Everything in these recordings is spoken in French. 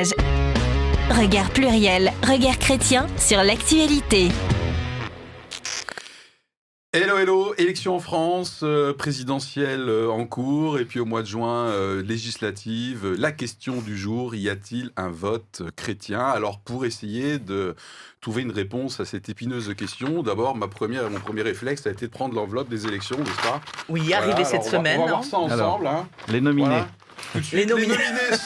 message. Regard pluriel, regard chrétien sur l'actualité. Hello, hello, élection en France, euh, présidentielle euh, en cours, et puis au mois de juin, euh, législative. La question du jour, y a-t-il un vote chrétien? Alors pour essayer de trouver une réponse à cette épineuse question, d'abord, ma première, mon premier réflexe a été de prendre l'enveloppe des élections, n'est-ce pas? Oui, Voilà, arrivé alors cette on va- semaine. On va voir ça ensemble. Alors, hein. Les nominés. Voilà. Tout de suite, Les les nominés.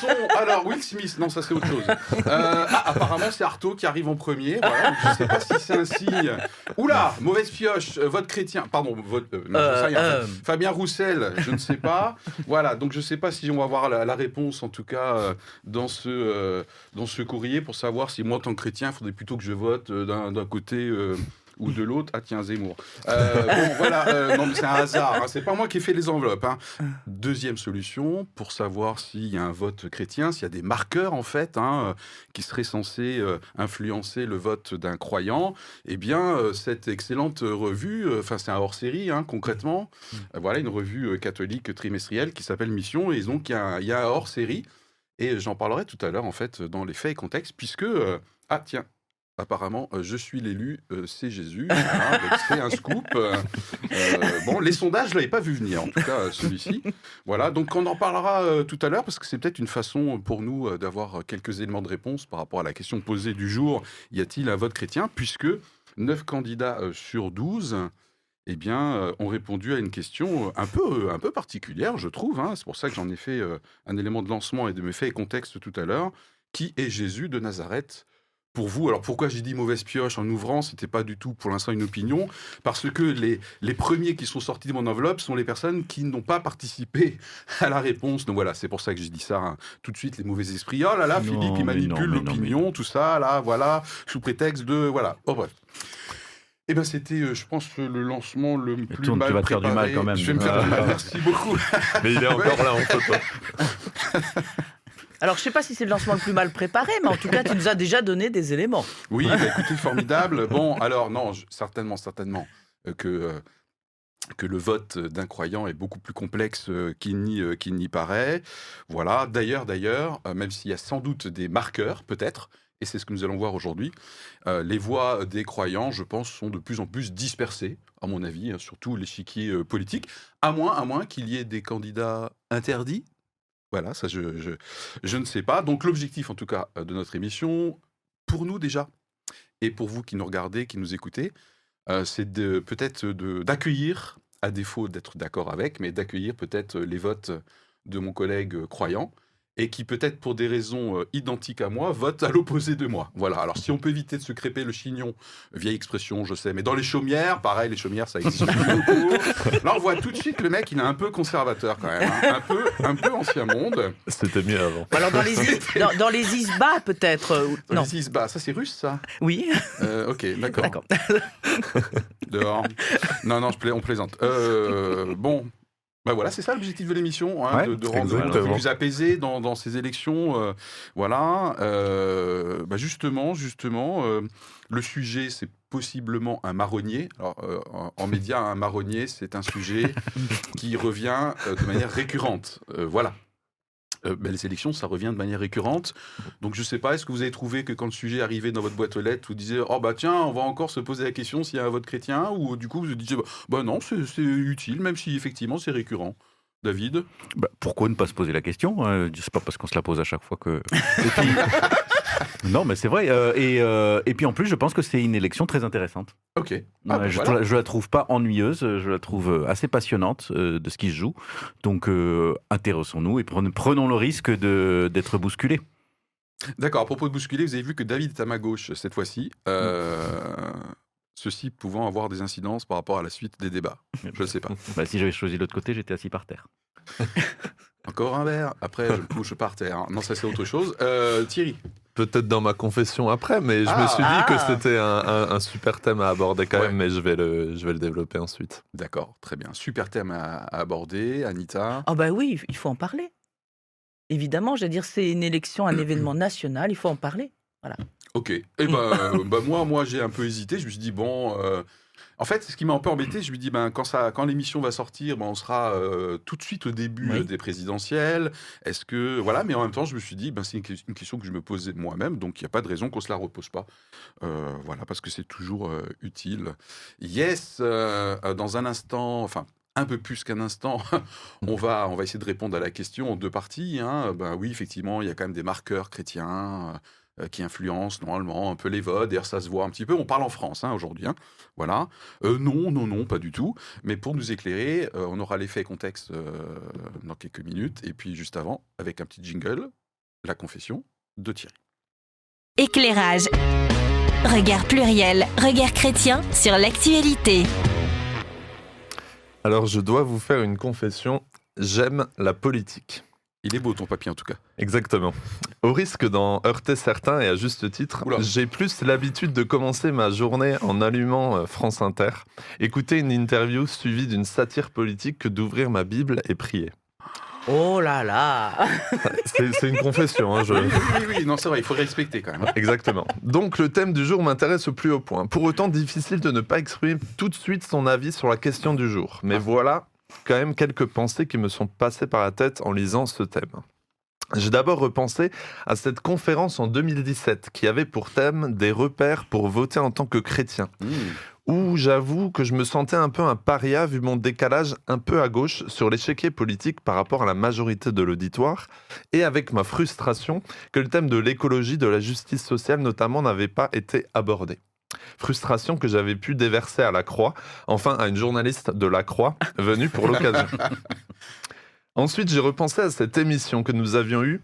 sont. Alors, Will Smith, non, ça c'est autre chose. Euh, ah, apparemment, c'est Artaud qui arrive en premier. Voilà, donc je ne sais pas si c'est un signe. Oula, mauvaise pioche, euh, vote chrétien. Pardon, vote. euh, non, Euh, euh. Fabien Roussel, je ne sais pas. Voilà, donc je ne sais pas si on va avoir la, la réponse, en tout cas, euh, dans, ce, euh, dans ce courrier, pour savoir si moi, en tant que chrétien, il faudrait plutôt que je vote euh, d'un d'un côté. Ou de l'autre, ah tiens, Zemmour. Euh, bon, voilà, euh, non, c'est un hasard, hein, c'est pas moi qui ai fait les enveloppes. hein. Deuxième solution, pour savoir s'il y a un vote chrétien, s'il y a des marqueurs, en fait, hein, euh, qui seraient censés euh, influencer le vote d'un croyant, eh bien, cette excellente revue, enfin, c'est un hors-série, hein, concrètement, voilà, une revue catholique trimestrielle qui s'appelle Mission, et donc, il y a un, un hors-série, et j'en parlerai tout à l'heure, en fait, dans les faits et contextes, puisque, ah, tiens, Apparemment, euh, je suis l'élu, euh, c'est Jésus. Donc c'est un scoop. euh, bon, les sondages, je l'avais pas vu venir, en tout cas celui-ci. Voilà, donc on en parlera tout à l'heure parce que c'est peut-être une façon pour nous d'avoir quelques éléments de réponse par rapport à la question posée du jour. Y a-t-il un vote chrétien? Puisque 9 candidats sur 12 eh bien, ont répondu à une question un peu, un peu particulière, je trouve. hein. C'est pour ça que j'en ai fait un élément de lancement et de mes faits et contexte tout à l'heure. Qui est Jésus de Nazareth? Pour vous, alors pourquoi j'ai dit mauvaise pioche en ouvrant C'était pas du tout pour l'instant une opinion, parce que les, les premiers qui sont sortis de mon enveloppe sont les personnes qui n'ont pas participé à la réponse. Donc voilà, c'est pour ça que j'ai dit ça hein. tout de suite, les mauvais esprits. Oh là là, Non, Philippe, il manipule l'opinion, tout ça, là, voilà, sous prétexte de. Voilà. Oh bref. Eh bien, c'était, euh, je pense, le lancement le plus tourne, tu mal vas te faire du mal quand même. Je vais me faire du mal, Ah. merci beaucoup. Mais il est encore là en photo. Alors, je sais pas si c'est le lancement le plus mal préparé, mais en tout cas, tu nous as déjà donné des éléments. Oui, bah, écoutez, formidable. Bon, alors, non, certainement, certainement euh, que, euh, que le vote d'un croyant est beaucoup plus complexe euh, qu'il n'y paraît. Voilà. D'ailleurs, d'ailleurs, même s'il y a sans doute des marqueurs, peut-être, et c'est ce que nous allons voir aujourd'hui, les voix des croyants, je pense, sont de plus en plus dispersées, à mon avis, hein, surtout l'échiquier politique, à moins, à moins qu'il y ait des candidats interdits. Voilà, ça, je, ne sais pas. Donc, l'objectif, en tout cas, euh, de notre émission, pour nous déjà, et pour vous qui nous regardez, qui nous écoutez, euh, c'est peut-être de- d'accueillir, à défaut d'être d'accord avec, mais d'accueillir peut-être les votes de mon collègue euh, croyant, et qui peut-être pour des raisons euh, identiques à moi, vote à l'opposé de moi. Voilà, alors si on peut éviter de se crêper le chignon, vieille expression, je sais, mais dans les chaumières, pareil, les chaumières, ça existe beaucoup. Là, on voit tout de suite que le mec, il est un peu conservateur quand même, hein. un, peu, un peu ancien monde. C'était mieux avant. Alors, dans les, dans, dans les isbas, peut-être. euh, ou- Non, Les Isbas, ça c'est russe ça? Oui, Euh, Ok, d'accord. d'accord. Dehors. Non, non, je pla- on plaisante. Euh, bon. Bah voilà, c'est ça l'objectif de l'émission, hein, Ouais, de, de rendre exactement. plus apaisé dans, dans ces élections. euh, voilà. Euh, bah justement, justement, euh, le sujet, c'est possiblement un marronnier. Alors, euh, en, en média, un marronnier, c'est un sujet qui revient euh, de manière récurrente. Euh, voilà. Euh, ben, les élections, ça revient de manière récurrente. Donc, je ne sais pas, est-ce que vous avez trouvé que quand le sujet arrivait dans votre boîte aux lettres, vous disiez Oh, bah tiens, on va encore se poser la question s'il y a un vote chrétien Ou du coup, vous disiez Bah, bah non, c'est utile, même si effectivement c'est récurrent. David Bah, pourquoi ne pas se poser la question euh, C'est pas parce qu'on se la pose à chaque fois que. Et puis- non, mais c'est vrai. euh, et, euh, et puis en plus, je pense que c'est une élection très intéressante. Ok. Ah, bah, je, voilà. je la trouve pas ennuyeuse, je la trouve euh, assez passionnante de ce qui se joue. Donc euh, intéressons-nous et prenons, le risque d'être bousculés. D'accord, à propos de bousculer, vous avez vu que David est à ma gauche cette fois-ci. Euh, Ceci pouvant avoir des incidences par rapport à la suite des débats. Je ne sais pas. Bah, si j'avais choisi l'autre côté, j'étais assis par terre. Encore un verre. Après, je me couche par terre. Non, ça c'est autre chose. Euh, Thierry. Peut-être dans ma confession après, mais je Ah. me suis dit Ah. que c'était un, un- un super thème à aborder quand Ouais. même, mais je vais le, je vais le développer ensuite. D'accord, très bien. Super thème à, à aborder. Anita. Ah, bah oui, il faut en parler. Évidemment, je veux dire, c'est une élection, un événement national, il faut en parler. Ok. Eh ben, euh, bah, moi, moi j'ai un peu hésité. Je me suis dit, bon, euh, En fait, ce qui m'a un peu embêté, je lui dis, ben, quand, ça, quand l'émission va sortir, ben, on sera euh, tout de suite au début Oui. des présidentielles. Est-ce que. Voilà, mais en même temps, je me suis dit, ben, c'est une, que- une question que je me posais moi-même, donc il n'y a pas de raison qu'on se la repose pas. Euh, voilà, parce que c'est toujours euh, utile. Yes, dans un instant, enfin. Un peu plus qu'un instant, on va, on va essayer de répondre à la question en deux parties. hein. Ben oui, effectivement, il y a quand même des marqueurs chrétiens qui influencent normalement un peu les votes. D'ailleurs, ça se voit un petit peu. On parle en France hein, aujourd'hui. hein. Voilà. Euh, non, non, non, pas du tout. Mais pour nous éclairer, euh, on aura l'effet et contexte euh, dans quelques minutes. Et puis juste avant, avec un petit jingle, la confession de Thierry. Éclairage. Regard pluriel, regard chrétien sur l'actualité. Alors, je dois vous faire une confession. J'aime la politique. Il est beau ton papier en tout cas. Exactement. Au risque d'en heurter certains, et à juste titre, j'ai plus l'habitude de commencer ma journée en allumant euh, France Inter, écouter une interview suivie d'une satire politique que d'ouvrir ma Bible et prier. Oh là là C'est une confession, hein, je... Oui, oui, oui, non, c'est vrai, il faut respecter quand même. Exactement. Donc le thème du jour m'intéresse au plus haut point. Pour autant, difficile de ne pas exprimer tout de suite son avis sur la question du jour. Mais Ah. voilà quand même quelques pensées qui me sont passées par la tête en lisant ce thème. J'ai d'abord repensé à cette conférence en 2017 qui avait pour thème des repères pour voter en tant que chrétien, Mmh. où j'avoue que je me sentais un peu un paria vu mon décalage un peu à gauche sur l'échiquier politique par rapport à la majorité de l'auditoire, et avec ma frustration que le thème de l'écologie, de la justice sociale notamment, n'avait pas été abordé. Frustration que j'avais pu déverser à la Croix, enfin à une journaliste de la Croix venue pour l'occasion. Ensuite, j'ai repensé à cette émission que nous avions eue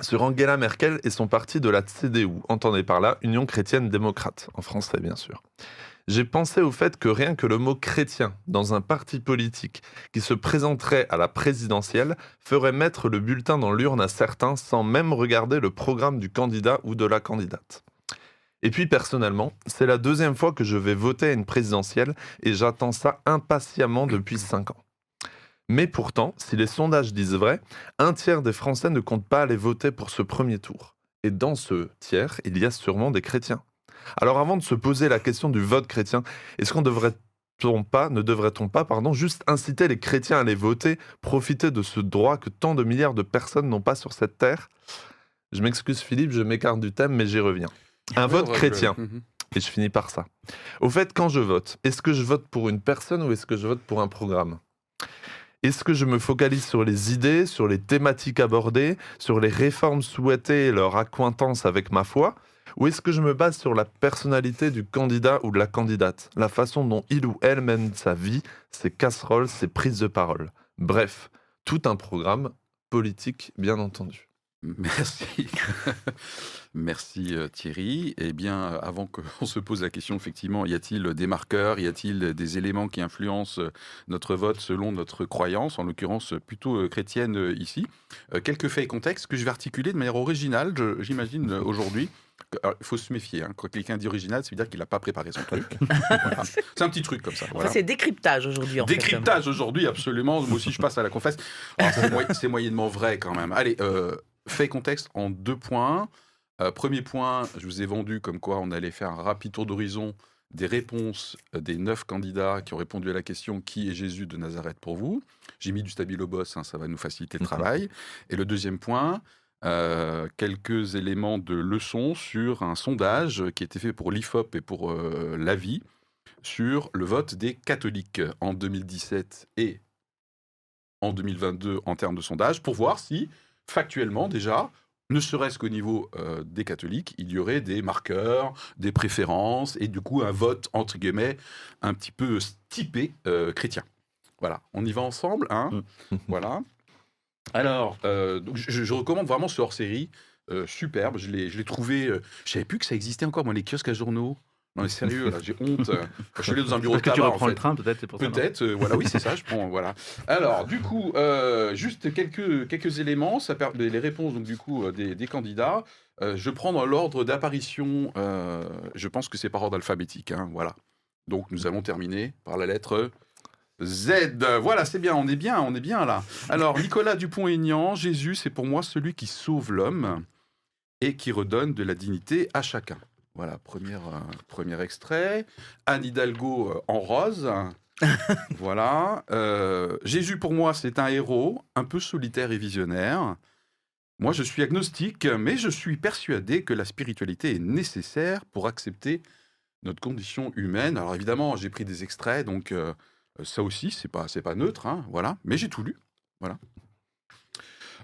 sur Angela Merkel et son parti de la CDU, entendez par là Union chrétienne démocrate, en français bien sûr. J'ai pensé au fait que rien que le mot chrétien dans un parti politique qui se présenterait à la présidentielle ferait mettre le bulletin dans l'urne à certains sans même regarder le programme du candidat ou de la candidate. Et puis personnellement, c'est la deuxième fois que je vais voter à une présidentielle et j'attends ça impatiemment depuis cinq ans. Mais pourtant, si les sondages disent vrai, un tiers des Français ne comptent pas aller voter pour ce premier tour. Et dans ce tiers, il y a sûrement des chrétiens. Alors avant de se poser la question du vote chrétien, est-ce qu'on devrait pas, ne devrait-on pas, pardon, juste inciter les chrétiens à aller voter, profiter de ce droit que tant de milliards de personnes n'ont pas sur cette terre? Je m'excuse Philippe, je m'écarte du thème, mais j'y reviens. Un vote chrétien. je- Mhm. Et je finis par ça. Au fait, quand je vote, est-ce que je vote pour une personne ou est-ce que je vote pour un programme? Est-ce que je me focalise sur les idées, sur les thématiques abordées, sur les réformes souhaitées et leur accointance avec ma foi? Ou est-ce que je me base sur la personnalité du candidat ou de la candidate? La façon dont il ou elle mène sa vie, ses casseroles, ses prises de parole Bref, tout un programme politique, bien entendu. Merci. Merci euh, Thierry. Eh bien, euh, avant qu'on se pose la question, effectivement, y a-t-il des marqueurs, y a-t-il des éléments qui influencent euh, notre vote selon notre croyance, en l'occurrence plutôt chrétienne ici? Quelques faits et contextes que je vais articuler de manière originale, j'imagine, aujourd'hui. Il faut se méfier. hein. Quand quelqu'un dit original, ça veut dire qu'il n'a pas préparé son truc. Voilà. C'est un petit truc comme ça. Voilà. C'est décryptage aujourd'hui. Décryptage aujourd'hui, absolument. Moi aussi, je passe à la confesse. Alors, C'est moy- c'est moyennement vrai quand même. Allez, euh, fait contexte en deux points. Euh, premier point, je vous ai vendu comme quoi on allait faire un rapide tour d'horizon des réponses euh, des neuf candidats qui ont répondu à la question Qui est Jésus de Nazareth pour vous? J'ai mis du stabilo boss, hein, ça va nous faciliter le travail. Et le deuxième point, euh, quelques éléments de leçon sur un sondage qui a été fait pour l'IFOP et pour euh, l'AVI sur le vote des catholiques en 2017 et en 2022 en termes de sondage pour voir si, factuellement déjà, ne serait-ce qu'au niveau euh, des catholiques, il y aurait des marqueurs, des préférences et du coup un vote, entre guillemets, un petit peu typé euh, chrétien. Voilà, on y va ensemble, hein? Voilà. Alors, euh, donc, je, je recommande vraiment ce hors-série, euh, superbe, je l'ai trouvé, je savais plus que ça existait encore, moi, les kiosques à journaux. Non mais sérieux, là, j'ai honte. Je suis allé dans un bureau que tu en reprends fait. le train, peut-être, c'est pour Peut-être, euh, voilà, oui, c'est ça, je prends, voilà. Alors, du coup, euh, juste quelques, quelques éléments, ça per- les réponses, donc, du coup, euh, des, des candidats. Euh, je prends dans l'ordre d'apparition, je pense que c'est par ordre alphabétique, hein, voilà. Donc, nous allons terminer par la lettre Z. Voilà, c'est bien, on est bien, on est bien là. Alors, Nicolas Dupont-Aignan, Jésus, c'est pour moi celui qui sauve l'homme et qui redonne de la dignité à chacun. Voilà, premier, euh, premier extrait. Anne Hidalgo euh, en rose. voilà. Euh, Jésus, pour moi, c'est un héros, un peu solitaire et visionnaire. Moi, je suis agnostique, mais je suis persuadé que la spiritualité est nécessaire pour accepter notre condition humaine. Alors évidemment, j'ai pris des extraits, donc euh, ça aussi, c'est pas, c'est pas neutre, hein, voilà. Mais j'ai tout lu, voilà.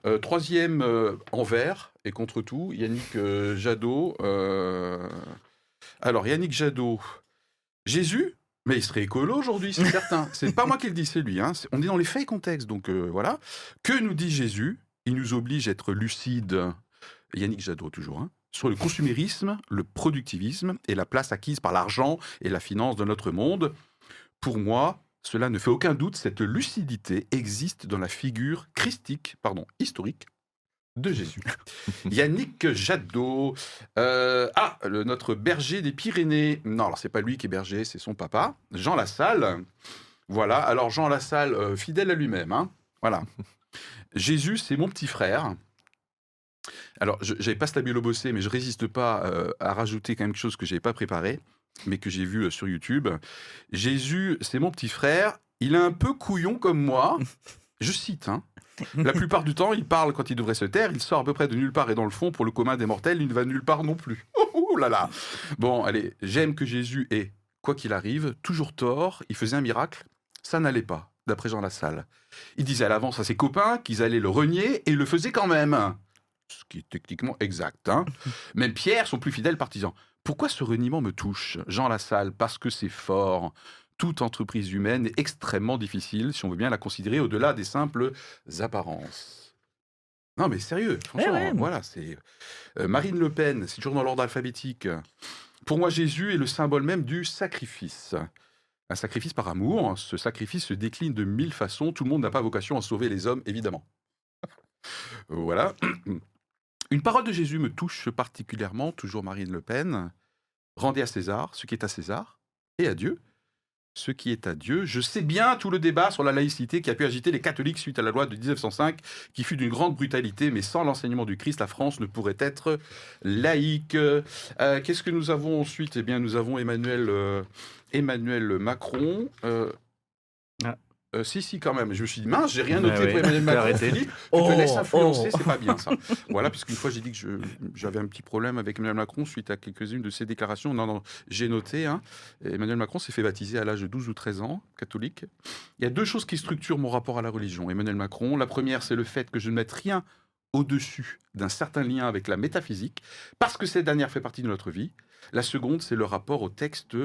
Euh, troisième euh, en vert et contre tout, Yannick euh, Jadot. Alors Yannick Jadot, Jésus, mais il serait écolo aujourd'hui, c'est certain. C'est pas moi qui le dis, c'est lui. hein. On est dans les faits et contextes, donc voilà. Que nous dit Jésus? Il nous oblige à être lucide. Yannick Jadot toujours. hein, sur le consumérisme, le productivisme et la place acquise par l'argent et la finance de notre monde. Pour moi, cela ne fait aucun doute, cette lucidité existe dans la figure christique, pardon, historique de Jésus. Yannick Jadot. euh, ah, le- notre berger des Pyrénées. Non, alors c'est pas lui qui est berger, c'est son papa. Jean Lassalle. Voilà, alors Jean Lassalle, euh, fidèle à lui-même. hein. Voilà. Jésus, c'est mon petit frère. Alors, je n'avais pas stabilo bossé, mais je résiste pas euh, à rajouter quelque chose que je n'avais pas préparé, mais que j'ai vu euh, sur YouTube. Jésus, c'est mon petit frère. Il est un peu couillon comme moi. Je cite, hein. La plupart du temps, il parle quand il devrait se taire. Il sort à peu près de nulle part et dans le fond, pour le commun des mortels, il ne va nulle part non plus. Ouh là là. Bon, allez, j'aime que Jésus ait, quoi qu'il arrive, toujours tort. Il faisait un miracle. Ça n'allait pas, d'après Jean Lassalle. Il disait à l'avance à ses copains qu'ils allaient le renier et le faisait quand même. Ce qui est techniquement exact. Hein. Même Pierre, son plus fidèle partisan. Pourquoi ce reniement me touche, Jean Lassalle? Parce que c'est fort. Toute entreprise humaine est extrêmement difficile si on veut bien la considérer au-delà des simples apparences. Non mais sérieux, franchement, ouais. voilà, c'est Euh, Marine Le Pen, c'est toujours dans l'ordre alphabétique. Pour moi, Jésus est le symbole même du sacrifice. Un sacrifice par amour. Ce sacrifice se décline de mille façons. Tout le monde n'a pas vocation à sauver les hommes, évidemment. voilà. Une parole de Jésus me touche particulièrement, toujours Marine Le Pen. Rendez à César ce qui est à César et à Dieu ce qui est à Dieu. Je sais bien tout le débat sur la laïcité qui a pu agiter les catholiques suite à la loi de 1905, qui fut d'une grande brutalité, mais sans l'enseignement du Christ, la France ne pourrait être laïque. Euh, Qu'est-ce que nous avons ensuite? Eh bien, nous avons Emmanuel, euh, Macron. Euh. Euh, si, si, quand même. Je me suis dit, mince, j'ai rien Bah noté pour Emmanuel Macron. Philippe, tu Oh, te laisses influencer, oh. c'est pas bien ça. Voilà, puisqu'une fois j'ai dit que j'avais un petit problème avec Emmanuel Macron suite à quelques-unes de ses déclarations. Non, non, j'ai noté. hein. Emmanuel Macron s'est fait baptiser à l'âge de 12 ou 13 ans, catholique. Il y a deux choses qui structurent mon rapport à la religion. Emmanuel Macron, la première, c'est le fait que je ne mette rien au-dessus d'un certain lien avec la métaphysique, parce que cette dernière fait partie de notre vie. La seconde, c'est le rapport au texte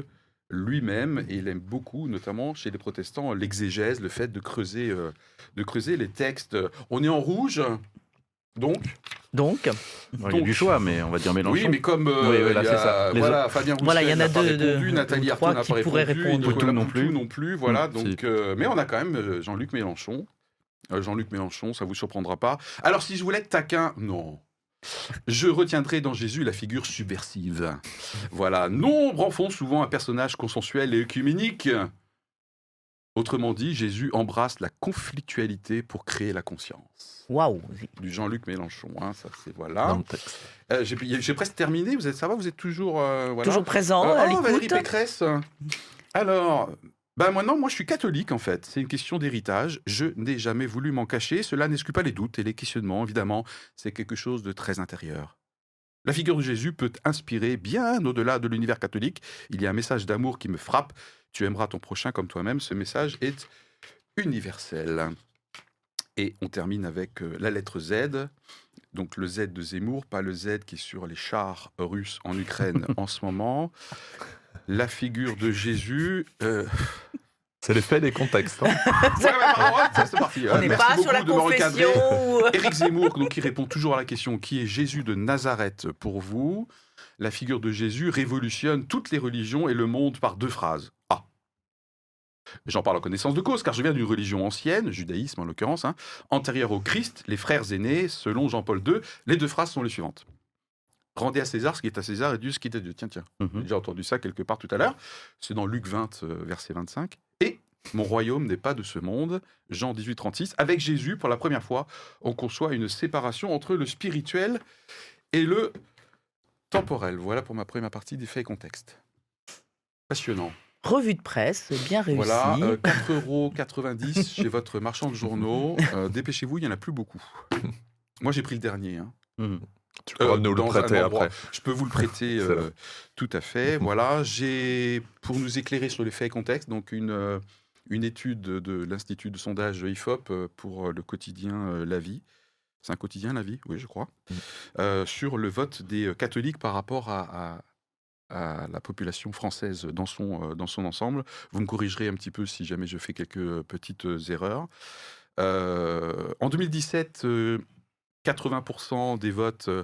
lui-même, et il aime beaucoup, notamment chez les protestants, l'exégèse, le fait de creuser, euh, de creuser les textes. On est en rouge, donc Donc, Bon, il y a du choix, mais on va dire Mélenchon. oui, mais comme euh, Oui, voilà, il y a- ça. Voilà, Fabien Roussel Voilà, il y en a n'a pas deux- répondu, deux Nathalie Arthaud n'a qui pas pourraient répondu, répondre. Nicolas Poutou non Poutou plus. non plus, voilà. Mm, donc, euh, mais on a quand même euh, Jean-Luc Mélenchon. Euh, Jean-Luc Mélenchon, ça vous surprendra pas. Alors, si je voulais être taquin, non. Je retiendrai dans Jésus la figure subversive. Voilà, nombre en font souvent un personnage consensuel et œcuménique. Autrement dit, Jésus embrasse la conflictualité pour créer la conscience. waouh. Du Jean-Luc Mélenchon, hein, ça c'est voilà. Euh, J'ai presque terminé, vous êtes, ça va, vous êtes toujours... euh, voilà. Toujours présent, Euh, à oh, Valérie. Pécresse Alors, bah moi non, moi je suis catholique en fait, c'est une question d'héritage, je n'ai jamais voulu m'en cacher, cela n'exclut pas les doutes et les questionnements, évidemment, c'est quelque chose de très intérieur. La figure de Jésus peut inspirer bien au-delà de l'univers catholique, il y a un message d'amour qui me frappe, tu aimeras ton prochain comme toi-même, ce message est universel. Et on termine avec euh, la lettre Z, donc le Z de Zemmour, pas le Z qui est sur les chars russes en Ukraine en ce moment. La figure de Jésus. euh, C'est les faits des contextes. hein. ouais, ouais, pardon, ouais, ça, c'est parti. On n'est pas sur la confession. ou- Éric Zemmour, donc, qui répond toujours à la question qui est Jésus de Nazareth pour vous? La figure de Jésus révolutionne toutes les religions et le monde par deux phrases. Ah J'en parle en connaissance de cause, car je viens d'une religion ancienne, judaïsme en l'occurrence, hein, antérieure au Christ, les frères aînés, selon Jean-Paul II. Les deux phrases sont les suivantes. Rendez à César ce qui est à César et Dieu ce qui est à Dieu. Tiens, tiens. J'ai Mhm. déjà entendu ça quelque part tout à l'heure. C'est dans Luc 20, euh, verset 25. Et mon royaume n'est pas de ce monde. Jean 18, 36. Avec Jésus, pour la première fois, on conçoit une séparation entre le spirituel et le temporel. Voilà pour ma première partie des faits et contextes. Passionnant. Revue de presse, bien réussi. Voilà, euh, 4,90€ chez votre marchand de journaux. Euh, Dépêchez-vous, il n'y en a plus beaucoup. Moi, j'ai pris le dernier. hein. Mhm. Tu pourras Euh, nous le prêter endroit. après. Je peux vous le prêter euh, tout à fait. Voilà, j'ai pour nous éclairer sur les faits et contextes, donc une, euh, une étude de, l'Institut de sondage IFOP euh, pour euh, le quotidien euh, La Vie. C'est un quotidien La Vie, oui, je crois. Mm. Euh, sur le vote des euh, catholiques par rapport à, à- à la population française dans son, euh, dans son ensemble. Vous me corrigerez un petit peu si jamais je fais quelques euh, petites euh, erreurs. Euh, en 2017, euh, 80% des votes euh,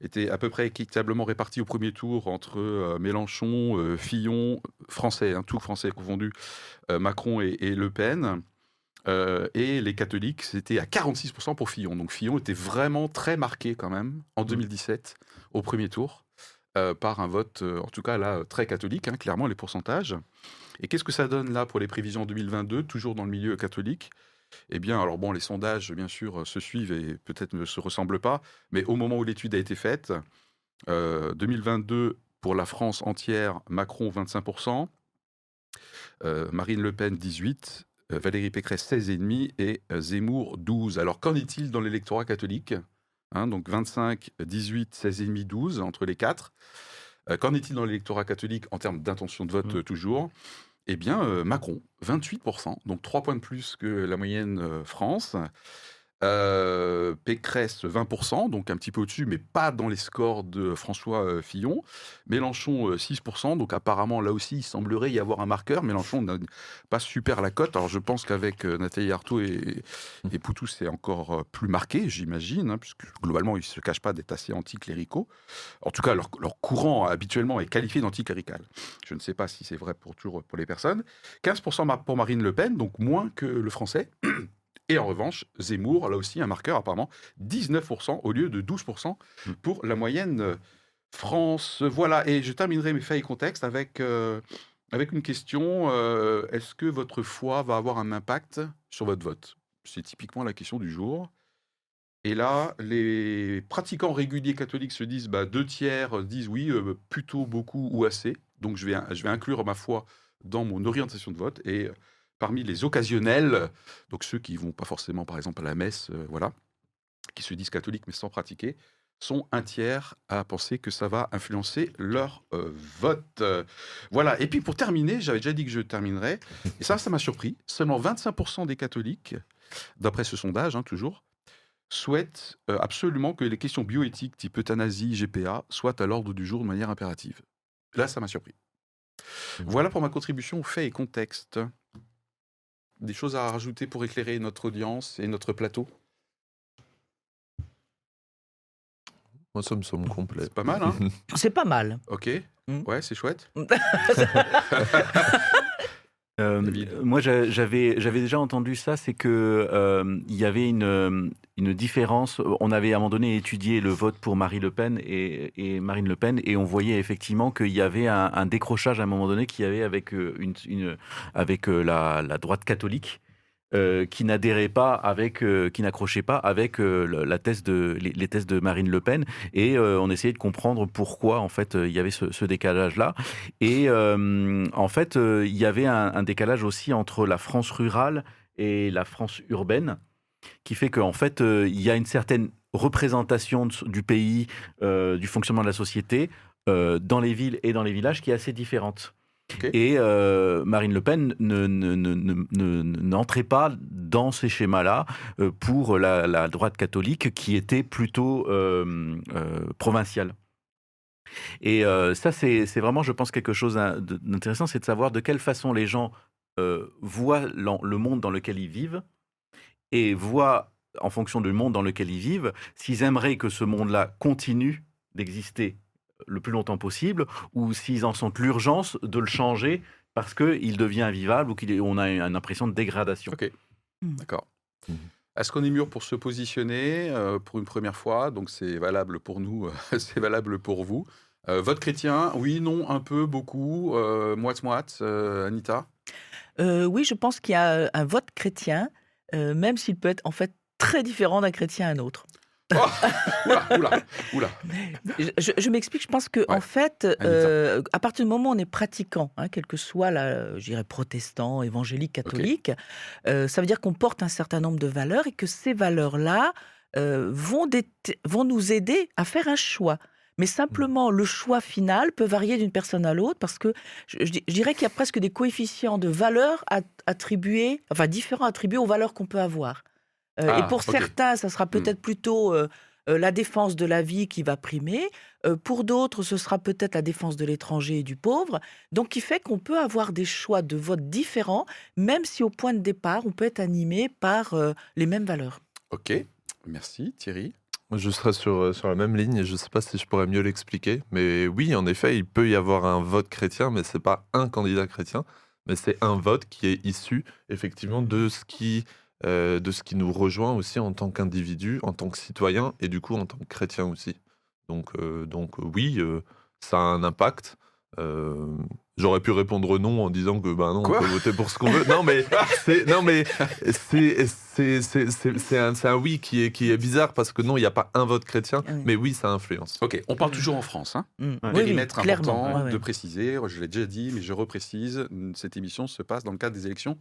étaient à peu près équitablement répartis au premier tour entre euh, Mélenchon, euh, Fillon, français, hein, tout français confondu, Macron et, et Le Pen. Euh, et les catholiques, c'était à 46% pour Fillon. Donc Fillon était vraiment très marqué quand même en 2017 au premier tour euh, par un vote, euh, en tout cas là, très catholique, hein, clairement les pourcentages. Et qu'est-ce que ça donne là pour les prévisions 2022, toujours dans le milieu catholique? Eh bien, alors bon, les sondages, bien sûr, euh, se suivent et peut-être ne se ressemblent pas, mais au moment où l'étude a été faite, euh, 2022 pour la France entière, Macron 25%, euh, Marine Le Pen 18%, euh, Valérie Pécresse 16,5% et euh, Zemmour 12%. Alors qu'en est-il dans l'électorat catholique Hein, Donc 25, 18, 16,5, 12 entre les quatre. Euh, Qu'en est-il dans l'électorat catholique en termes d'intention de vote Mm. euh, toujours? Eh bien, euh, Macron, 28%, donc 3 points de plus que la moyenne euh, France. Euh, Pécresse, 20%, donc un petit peu au-dessus, mais pas dans les scores de François euh, Fillon. Mélenchon, euh, 6%, donc apparemment, là aussi, il semblerait y avoir un marqueur. Mélenchon n'a pas super la cote. Alors, je pense qu'avec euh, Nathalie Arthaud et, Poutou, c'est encore euh, plus marqué, j'imagine, hein, puisque globalement, ils ne se cachent pas d'être assez anticléricaux. En tout cas, leur, leur courant, habituellement, est qualifié d'anticlérical. Je ne sais pas si c'est vrai pour, toujours pour les personnes. 15% ma- pour Marine Le Pen, donc moins que le français. Et en revanche, Zemmour, là aussi, un marqueur apparemment, 19% au lieu de 12% pour la moyenne euh, France. Voilà, et je terminerai mes faits et contextes avec, euh, avec une question. euh, Est-ce que votre foi va avoir un impact sur votre vote? C'est typiquement la question du jour. Et là, les pratiquants réguliers catholiques se disent, bah, deux tiers disent oui, euh, plutôt beaucoup ou assez. Donc je vais, je vais inclure ma foi dans mon orientation de vote. Et parmi les occasionnels, donc ceux qui vont pas forcément, par exemple, à la messe, euh, voilà, qui se disent catholiques mais sans pratiquer, sont un tiers à penser que ça va influencer leur euh, vote. Euh, voilà. Et puis pour terminer, j'avais déjà dit que je terminerais, et ça, ça m'a surpris. Seulement 25% des catholiques, d'après ce sondage, hein, toujours, souhaitent euh, absolument que les questions bioéthiques type euthanasie, GPA, soient à l'ordre du jour de manière impérative. Là, ça m'a surpris. Voilà pour ma contribution aux faits et contexte. Des choses à rajouter pour éclairer notre audience et notre plateau? Moi, ça me semble complet. C'est pas mal, hein? C'est pas mal. Ok. Mm. Ouais, c'est chouette. Euh, moi, j'a- j'avais j'avais déjà entendu ça, c'est que euh, il y avait une, euh, une différence. On avait à un moment donné étudié le vote pour Marie Le Pen et, et Marine Le Pen, et on voyait effectivement qu'il y avait un, un décrochage à un moment donné qu'il y avait avec une, une- avec la, la droite catholique. Euh, qui n'adhérait pas avec, euh, qui n'accrochait pas avec euh, les, les thèses de Marine Le Pen, et on essayait de comprendre pourquoi en fait il y avait ce, décalage-là. Et en fait, il y avait un, décalage aussi entre la France rurale et la France urbaine, qui fait qu'en fait, il y a une certaine représentation du pays, du fonctionnement de la société, dans les villes et dans les villages, qui est assez différente. Et euh, Marine Le Pen ne- ne- ne- ne- ne- n'entrait pas dans ces schémas-là euh, pour la, droite catholique, qui était plutôt euh, euh, provinciale. Et ça, c'est vraiment, je pense, quelque chose d'in- d'intéressant, c'est de savoir de quelle façon les gens voient le monde dans lequel ils vivent et voient, en fonction du monde dans lequel ils vivent, s'ils aimeraient que ce monde-là continue d'exister le plus longtemps possible ou s'ils en sentent l'urgence de le changer parce qu'il devient invivable ou qu'on a une impression de dégradation. Ok. Mm. D'accord. Mhm. Est-ce qu'on est mûr pour se positionner euh, pour une première fois? Donc c'est valable pour nous, euh, c'est valable pour vous. Euh, vote chrétien, oui, non, un peu, beaucoup, euh, moite-moite, euh, Anita? Euh, oui, je pense qu'il y a un vote chrétien, euh, même s'il peut être en fait très différent d'un chrétien à un autre. Oula, oula, oula. Je, m'explique, je pense que Ouais. en fait, euh, à partir du moment où on est pratiquant, hein, quel que soit, la, je dirais, protestant, évangélique, catholique, euh, ça veut dire qu'on porte un certain nombre de valeurs et que ces valeurs-là euh, vont, vont nous aider à faire un choix. Mais simplement, le choix final peut varier d'une personne à l'autre parce que je, je di- je dirais qu'il y a presque des coefficients de valeurs at- attribués, enfin différents attribués aux valeurs qu'on peut avoir. Euh, Ah, et pour ok. certains, ça sera peut-être plutôt euh, euh, la défense de la vie qui va primer. Euh, pour d'autres, ce sera peut-être la défense de l'étranger et du pauvre. Donc, qui fait qu'on peut avoir des choix de vote différents, même si au point de départ, on peut être animé par euh, les mêmes valeurs. Ok, merci Thierry. Je serais sur, sur la même ligne et je ne sais pas si je pourrais mieux l'expliquer. Mais oui, en effet, il peut y avoir un vote chrétien, mais ce n'est pas un candidat chrétien, mais c'est un vote qui est issu effectivement de ce qui, euh, de ce qui nous rejoint aussi en tant qu'individu, en tant que citoyen et du coup en tant que chrétien aussi. Donc, euh, donc euh, oui, euh, ça a un impact. Euh, J'aurais pu répondre non en disant que bah non, Quoi on peut voter pour ce qu'on veut. Non mais c'est non mais c'est c'est c'est c'est- c'est un, un oui qui est qui est bizarre parce que non il n'y a pas un vote chrétien, Ah oui. mais oui ça influence. Ok, on parle toujours en France. Hein. Mm. Oui, oui, Périmètre clairement. important Ouais, ouais. de préciser, je l'ai déjà dit, mais je reprécise, cette émission se passe dans le cadre des élections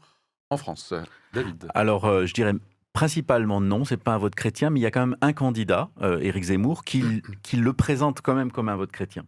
en France. David. Alors, euh, je dirais principalement non, c'est pas un vote chrétien, mais il y a quand même un candidat, euh, Éric Zemmour, qui, qui le présente quand même comme un vote chrétien.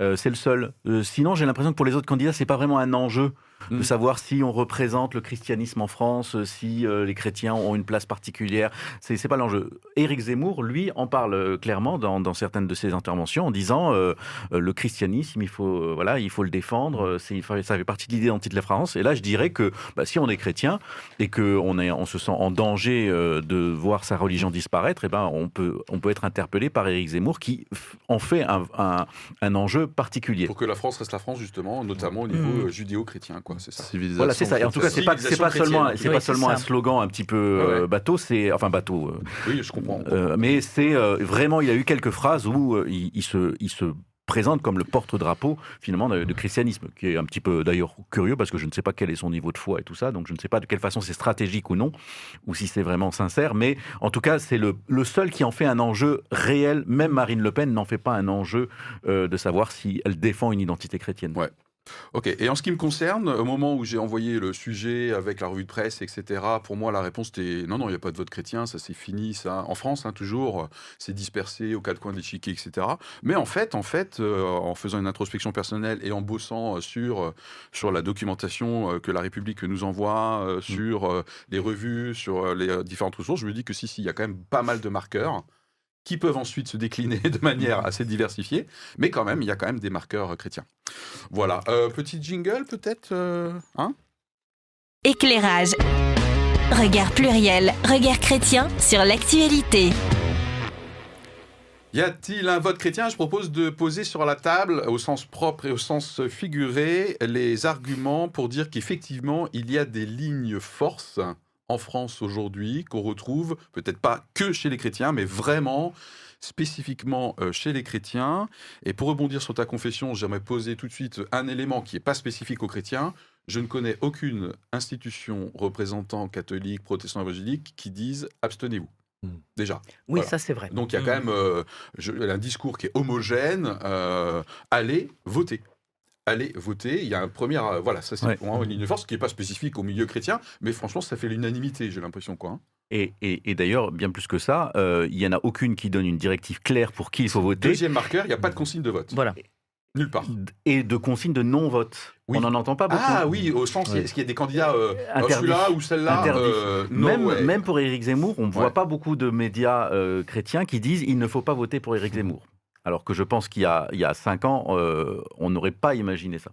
Euh, c'est le seul. Sinon, j'ai l'impression que pour les autres candidats, c'est pas vraiment un enjeu de Mm. savoir si on représente le christianisme en France, euh, si euh, les chrétiens ont une place particulière. C'est c'est pas l'enjeu. Éric Zemmour, lui, en parle euh, clairement dans, dans certaines de ses interventions en disant euh, le christianisme, il faut euh, voilà, il faut le défendre. ça fait partie de l'identité de la France. Et là, je dirais que bah, si on est chrétien et que on, se sent en danger euh, de voir sa religion disparaître, et ben on peut on peut être interpellé par Éric Zemmour qui en fait un, un, un enjeu particulier. Pour que la France reste la France, justement, notamment au niveau Mm. euh, judéo-chrétien, quoi, c'est ça. Civilisation. Voilà, c'est ça. Et en tout cas, c'est pas, c'est pas seulement, chrétienne. c'est Oui, pas c'est seulement un slogan un petit peu euh, Ouais. bateau, c'est enfin bateau. euh, Oui, je comprends. euh, mais c'est euh, vraiment, il y a eu quelques phrases où euh, il, il se, il se présente comme le porte-drapeau finalement de, de christianisme, qui est un petit peu d'ailleurs curieux parce que je ne sais pas quel est son niveau de foi et tout ça, donc je ne sais pas de quelle façon c'est stratégique ou non, ou si c'est vraiment sincère, mais en tout cas c'est le, le seul qui en fait un enjeu réel. Même Marine Le Pen n'en fait pas un enjeu euh, de savoir si elle défend une identité chrétienne. Ouais. Ok, et en ce qui me concerne, au moment où j'ai envoyé le sujet avec la revue de presse, etc., pour moi, la réponse était non, non, il n'y a pas de vote chrétien, ça c'est fini, ça. En France, hein, toujours, c'est dispersé aux quatre coins de l'échiquier, etc. Mais en fait, en fait, euh, en faisant une introspection personnelle et en bossant euh, sur, euh, sur la documentation que la République nous envoie, euh, sur euh, les revues, sur les différentes ressources, je me dis que si, si, il y a quand même pas mal de marqueurs qui peuvent ensuite se décliner de manière assez diversifiée, mais quand même, il y a quand même des marqueurs chrétiens. Voilà, Euh, petit jingle peut-être euh, hein? Éclairage. Regard pluriel, regard chrétien sur l'actualité. Y a-t-il un vote chrétien? Je propose de poser sur la table, au sens propre et au sens figuré, les arguments pour dire qu'effectivement, il y a des lignes forces en France aujourd'hui qu'on retrouve, peut-être pas que chez les chrétiens, mais vraiment spécifiquement euh, chez les chrétiens. Et pour rebondir sur ta confession, j'aimerais poser tout de suite un élément qui n'est pas spécifique aux chrétiens. Je ne connais aucune institution représentant catholique, protestant, évangélique qui dise abstenez-vous. Hmm. Déjà. Oui, Voilà. ça c'est vrai. Donc il y a quand même euh, je- un discours qui est homogène. euh, allez voter. Allez voter. Il y a un premier. euh, voilà, ça c'est Ouais. pour moi une ligne de force qui n'est pas spécifique au milieu chrétien, mais franchement, ça fait l'unanimité, j'ai l'impression. quoi. hein. Et, et- et d'ailleurs, bien plus que ça, euh, il n'y en a aucune qui donne une directive claire pour qui il faut voter. Deuxième marqueur, il n'y a pas de consigne de vote. Voilà. Nulle part. Et de consignes de non-vote. Oui. On n'en entend pas beaucoup. Ah oui, au sens, Ouais. est-ce qu'il y a des candidats, euh, euh, Interdits. celui-là ou celle-là euh, même, même pour Éric Zemmour, on ne voit pas beaucoup de médias euh, chrétiens qui disent il ne faut pas voter pour Éric Zemmour. Alors que je pense qu'il y a, il y a cinq ans, euh, on n'aurait pas imaginé ça.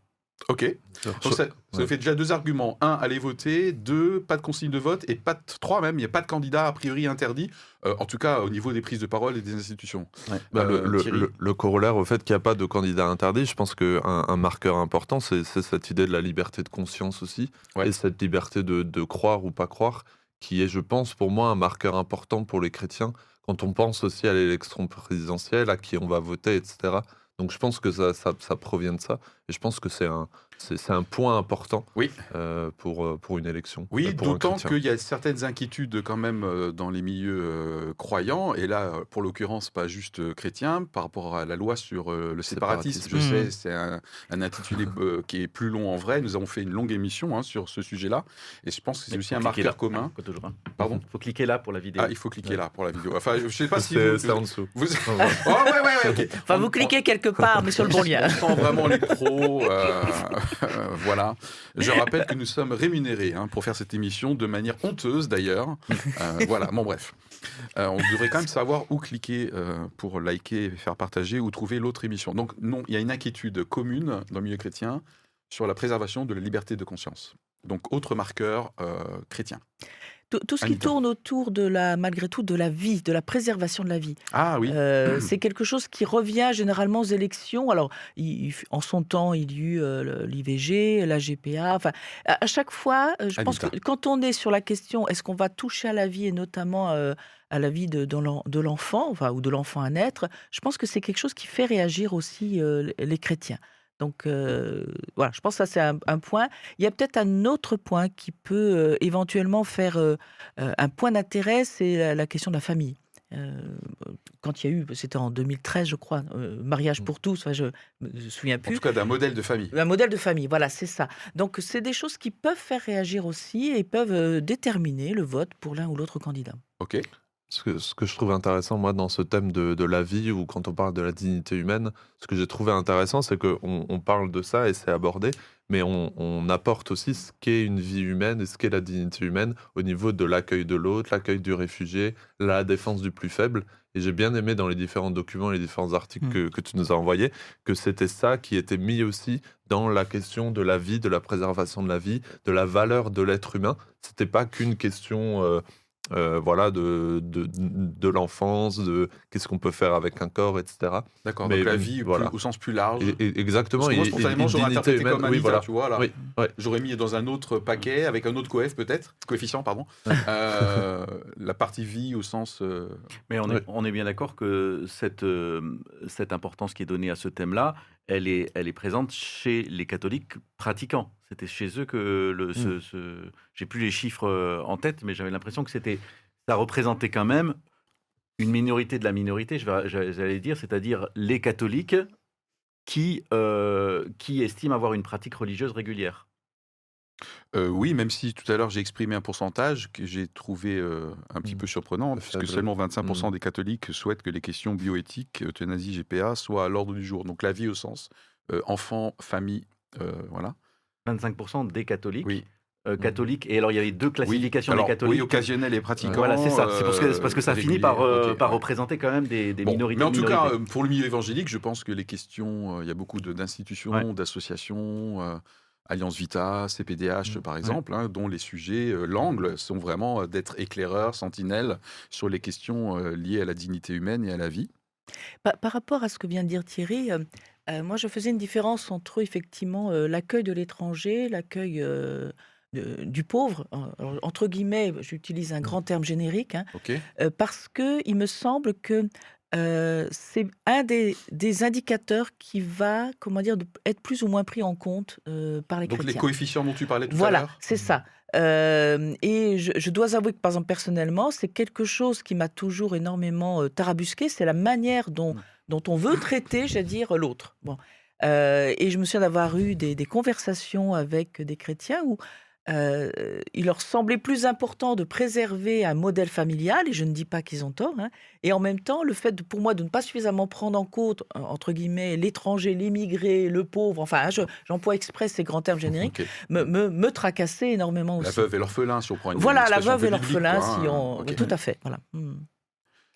Ok. Donc ça, ça Ouais. fait déjà deux arguments. Un, allez voter. Deux, pas de consigne de vote. Et pas de, trois même, il n'y a pas de candidat a priori interdit, euh, en tout cas au niveau des prises de parole et des institutions. Bah, Euh, le, corollaire au fait qu'il n'y a pas de candidat interdit, je pense qu'un un marqueur important, c'est c'est cette idée de la liberté de conscience aussi, Ouais. et cette liberté de, de croire ou pas croire, qui est, je pense, pour moi, un marqueur important pour les chrétiens, quand on pense aussi à l'élection présidentielle, à qui on va voter, etc. Donc je pense que ça, provient de ça, et je pense que c'est un, C'est un point important Oui. euh, pour, euh, pour une élection. euh, Oui, un d'autant qu'il y a certaines inquiétudes quand même euh, dans les milieux euh, croyants, et là, euh, pour l'occurrence, pas juste euh, chrétiens, par rapport à la loi sur euh, le séparatisme. Je sais, c'est un, un intitulé euh, qui est plus long en vrai. Nous avons fait une longue émission hein, sur ce sujet-là, et je pense que c'est aussi un marqueur là. commun. Toujours, hein. Pardon faut cliquer là pour la vidéo. Ah, il faut cliquer là pour la vidéo. Enfin, je sais pas si C'est en dessous. vous- Au revoir. Oh, ouais, ouais, ouais, ok. Enfin, On- vous cliquez quelque part, mais sur le bon lien. On sent vraiment les pros. Euh, voilà. Je rappelle que nous sommes rémunérés hein, pour faire cette émission de manière honteuse d'ailleurs. Euh, voilà, bon bref. Euh, on devrait quand même savoir où cliquer pour liker, faire partager ou trouver l'autre émission. Donc non, il y a une inquiétude commune dans le milieu chrétien sur la préservation de la liberté de conscience. Donc autre marqueur euh, chrétien. Tout, tout ce qui tourne autour de la, malgré tout, de la vie, de la préservation de la vie. Ah oui. Euh, c'est quelque chose qui revient généralement aux élections. Alors, il- il- en son temps, il y a eu euh, l'IVG, la GPA. Enfin, à, à chaque fois, euh, je pense que quand on est sur la question, est-ce qu'on va toucher à la vie et notamment à la vie de, de l'en- de l'enfant, enfin, ou de l'enfant à naître, je pense que c'est quelque chose qui fait réagir aussi les chrétiens. Donc euh, voilà, je pense que ça c'est un, un point. Il y a peut-être un autre point qui peut euh, éventuellement faire euh, un point d'intérêt, c'est la, la question de la famille. Quand il y a eu, c'était en 2013 je crois, mariage pour tous, enfin, je me souviens En plus. tout cas d'un modèle de famille. Un modèle de famille, voilà, c'est ça. Donc c'est des choses qui peuvent faire réagir aussi et peuvent déterminer le vote pour l'un ou l'autre candidat. Ok. Ce que, ce que je trouve intéressant, moi, dans ce thème de, de la vie, ou quand on parle de la dignité humaine, ce que j'ai trouvé intéressant, c'est qu'on on parle de ça et c'est abordé, mais on, on apporte aussi ce qu'est une vie humaine et ce qu'est la dignité humaine au niveau de l'accueil de l'autre, l'accueil du réfugié, la défense du plus faible. Et j'ai bien aimé dans les différents documents, les différents articles Mm. que, que tu nous as envoyés, que c'était ça qui était mis aussi dans la question de la vie, de la préservation de la vie, de la valeur de l'être humain. C'était pas qu'une question. euh, euh, voilà, de, de, de l'enfance, de qu'est-ce qu'on peut faire avec un corps, etc. D'accord. Mais Donc la oui, vie voilà. plus- au sens plus large. Et- et- exactement. Parce que moi, spontanément, j'aurais interprété humaine, comme oui, Anita, voilà. tu vois, là. Oui, ouais. J'aurais mis dans un autre paquet, avec un autre coef peut-être, coefficient, pardon, euh, la partie vie au sens... euh, Mais on est, Ouais. on est bien d'accord que cette, euh, cette importance qui est donnée à ce thème-là, elle est, elle est présente chez les catholiques pratiquants. C'était chez eux que le, ce, ce- j'ai plus les chiffres euh, en tête, mais j'avais l'impression que c'était, ça représentait quand même une minorité de la minorité, j'allais dire, c'est-à-dire les catholiques qui, euh, qui estiment avoir une pratique religieuse régulière. Euh, oui, même si tout à l'heure j'ai exprimé un pourcentage que j'ai trouvé euh, un petit Mm. peu surprenant, Le puisque faible. seulement 25% Mm. des catholiques souhaitent que les questions bioéthiques, euthanasie, GPA soient à l'ordre du jour. Donc la vie au sens euh, enfant, famille, euh, voilà. 25% des catholiques. Oui. euh, catholiques. Et alors, il y avait deux classifications alors, des catholiques. Oui, occasionnels et pratiquants. Voilà, c'est ça. C'est parce, que, c'est parce que ça euh, finit par, euh, par ouais. représenter quand même des, des Bon, minorités. mais en tout cas, minorités. euh, pour le milieu évangélique, je pense que les questions, euh, il y a beaucoup d'institutions, Ouais. d'associations, euh, Alliance Vita, CPDH Mm, par ouais. exemple, hein, dont les sujets, euh, l'angle, sont vraiment euh, d'être éclaireurs, sentinelles sur les questions euh, liées à la dignité humaine et à la vie. Par, par rapport à ce que vient de dire Thierry, euh, moi je faisais une différence entre effectivement l'accueil de l'étranger, l'accueil du pauvre, entre guillemets, j'utilise un grand terme générique, hein, parce que il me semble que euh, c'est un des, des indicateurs qui va, comment dire, être plus ou moins pris en compte euh, par les Donc les coefficients dont tu parlais tout à Voilà, l'heure c'est ça. Euh, et je, je dois avouer que, par exemple, personnellement, c'est quelque chose qui m'a toujours énormément tarabusqué, c'est la manière dont, Mm. dont on veut traiter, j'allais dire, l'autre. Bon. Et je me souviens d'avoir eu des, des conversations avec des chrétiens où euh, il leur semblait plus important de préserver un modèle familial, et je ne dis pas qu'ils ont tort, hein, et en même temps, le fait, de- pour moi, de ne pas suffisamment prendre en compte, entre guillemets, l'étranger, l'immigré, le pauvre, enfin, hein, je- j'emploie exprès ces grands termes génériques, me, me, me tracassait énormément La aussi. veuve et l'orphelin, si on prend une Voilà, la veuve et l'orphelin, si hein. on... Tout à fait, voilà. Hmm.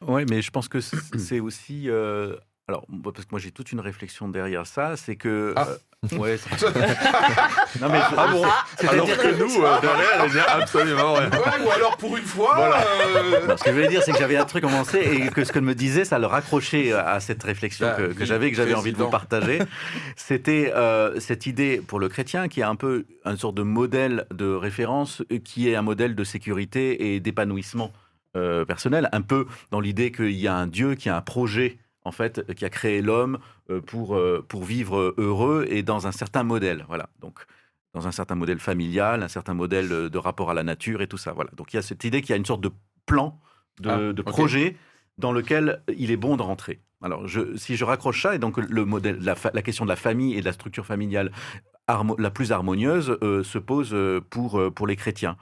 Oui, mais je pense que c'est aussi. euh, alors, parce que moi j'ai toute une réflexion derrière ça, c'est que. Ah. euh, ouais, c'est- non, mais je- Ah bon Alors que nous, euh, derrière, a absolument rien. Ouais, ou alors pour une fois, Voilà. euh, Non, ce que je voulais dire, c'est que j'avais un truc commencé et que ce que me disait, ça le raccrochait à cette réflexion Bah, que, j'avais, que j'avais envie de vous partager. C'était euh, cette idée pour le chrétien qui est un peu une sorte de modèle de référence, euh, qui est un modèle de sécurité et d'épanouissement euh, personnel, un peu dans l'idée qu'il y a un Dieu qui a un projet en fait, qui a créé l'homme euh, pour, euh, pour vivre heureux et dans un certain modèle. Voilà. Donc, dans un certain modèle familial, un certain modèle de rapport à la nature et tout ça. Voilà. Donc, il y a cette idée qu'il y a une sorte de plan, de, Ah, de projet dans lequel il est bon de rentrer. Alors, je, si je raccroche ça, et donc le modèle, la, question de la famille et de la structure familiale la plus harmonieuse euh, se pose euh, pour, euh, pour les chrétiens.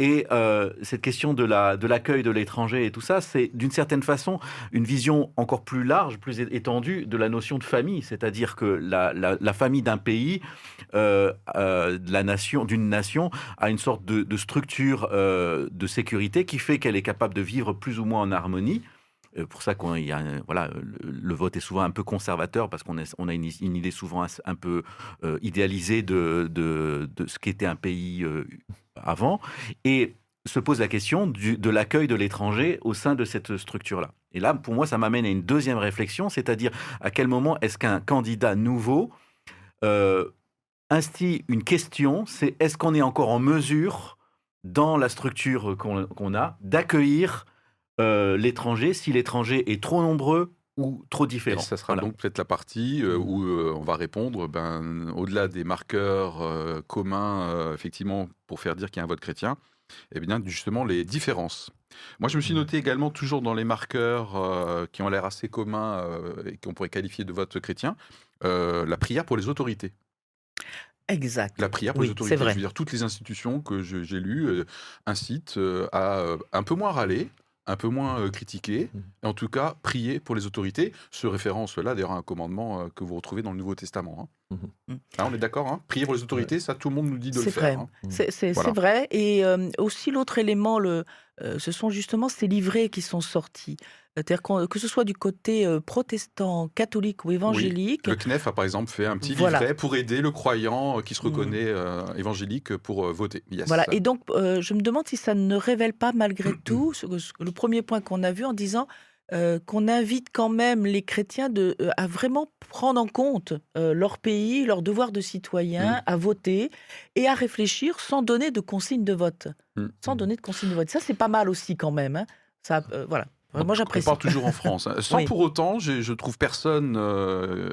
Et euh, cette question de la de l'accueil de l'étranger et tout ça, c'est d'une certaine façon une vision encore plus large, plus étendue de la notion de famille. C'est-à-dire que la, la- famille d'un pays, euh, euh, nation, d'une nation, a une sorte de, structure de sécurité qui fait qu'elle est capable de vivre plus ou moins en harmonie. Euh, pour ça qu'on a, euh, voilà, le, vote est souvent un peu conservateur parce qu'on a une, idée souvent un, peu euh, idéalisée de, de, de ce qu'était un pays avant. Et se pose la question de l'accueil de l'étranger au sein de cette structure-là. Et là, pour moi, ça m'amène à une deuxième réflexion, c'est-à-dire à quel moment est-ce qu'un candidat nouveau euh, instille une question, c'est est-ce qu'on est encore en mesure, dans la structure qu'on a, d'accueillir euh, l'étranger si l'étranger est trop nombreux ou trop Et différent ça sera Voilà. donc peut-être la partie euh, où euh, on va répondre, ben, au-delà des marqueurs euh, communs, euh, effectivement, pour faire dire qu'il y a un vote chrétien, eh bien, justement, les différences. Moi, je me suis noté également, toujours dans les marqueurs euh, qui ont l'air assez communs euh, et qu'on pourrait qualifier de vote chrétien, euh, la prière pour les autorités. Exact. La prière pour Oui, les c'est autorités. vrai. Je veux dire, toutes les institutions que j'ai lues euh, incitent euh, à euh, un peu moins râler, un peu moins euh, critiquer, Mhm. et en tout cas prier pour les autorités. Ce référence-là, d'ailleurs, à un commandement euh, que vous retrouvez dans le Nouveau Testament. hein. Mhm. Hein, on est d'accord hein Prier pour les autorités, ça, tout le monde nous dit de le C'est faire. vrai. hein. C'est Voilà. vrai. Et euh, aussi l'autre élément, le, euh, ce sont justement ces livrets qui sont sortis. C'est-à-dire que ce soit du côté euh, protestant, catholique ou évangélique. Le CNEF a par exemple fait un petit Voilà. livret pour aider le croyant euh, qui se Mhm. reconnaît euh, évangélique pour euh, voter. Yes. Voilà. Et donc, je me demande si ça ne révèle pas malgré tout ce ce le premier point qu'on a vu en disant qu'on invite quand même les chrétiens de, à vraiment prendre en compte leur pays, leur devoir de citoyen, Mm. à voter et à réfléchir sans donner de consigne de vote. Mm. Sans donner de consigne de vote. Ça, c'est pas mal aussi quand même. hein. Ça, euh, voilà. Moi, On parle toujours en France. hein. Sans Oui. pour autant, je trouve personne euh,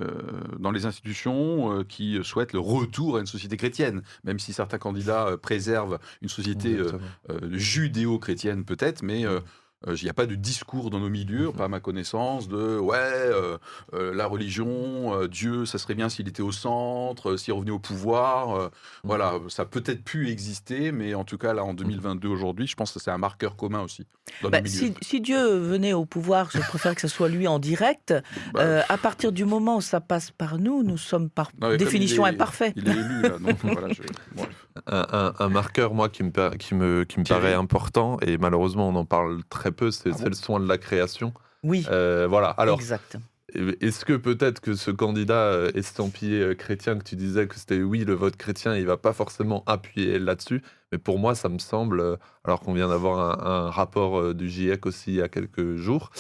dans les institutions euh, qui souhaite le retour à une société chrétienne, même si certains candidats euh, préservent une société euh, euh, judéo-chrétienne peut-être, mais euh, euh, il n'y a pas de discours dans nos milieux, Mhm. pas à ma connaissance, de ouais, euh, euh, la religion, Dieu, ça serait bien s'il était au centre, s'il revenait au pouvoir. euh, Voilà, ça a peut-être pu exister, mais en tout cas, là, en 2022, aujourd'hui, je pense que c'est un marqueur commun aussi dans Bah, nos si, si Dieu venait au pouvoir, je préfère que ce soit lui en direct. Bah, à partir du moment où ça passe par nous, nous sommes par Non, définition il est- imparfaits. Il est élu, là, donc voilà. je-. Un, un- un marqueur, moi, qui me, qui me, qui me Thierry. paraît important, et malheureusement, on en parle très peu, c'est Ah bon le soin de la création. Oui, Euh, voilà. Alors, exact. est-ce que peut-être que ce candidat euh, estampillé euh, chrétien que tu disais que c'était oui, le vote chrétien, il va pas forcément appuyer là-dessus, mais pour moi, ça me semble, alors qu'on vient d'avoir un, un rapport du GIEC aussi il y a quelques jours,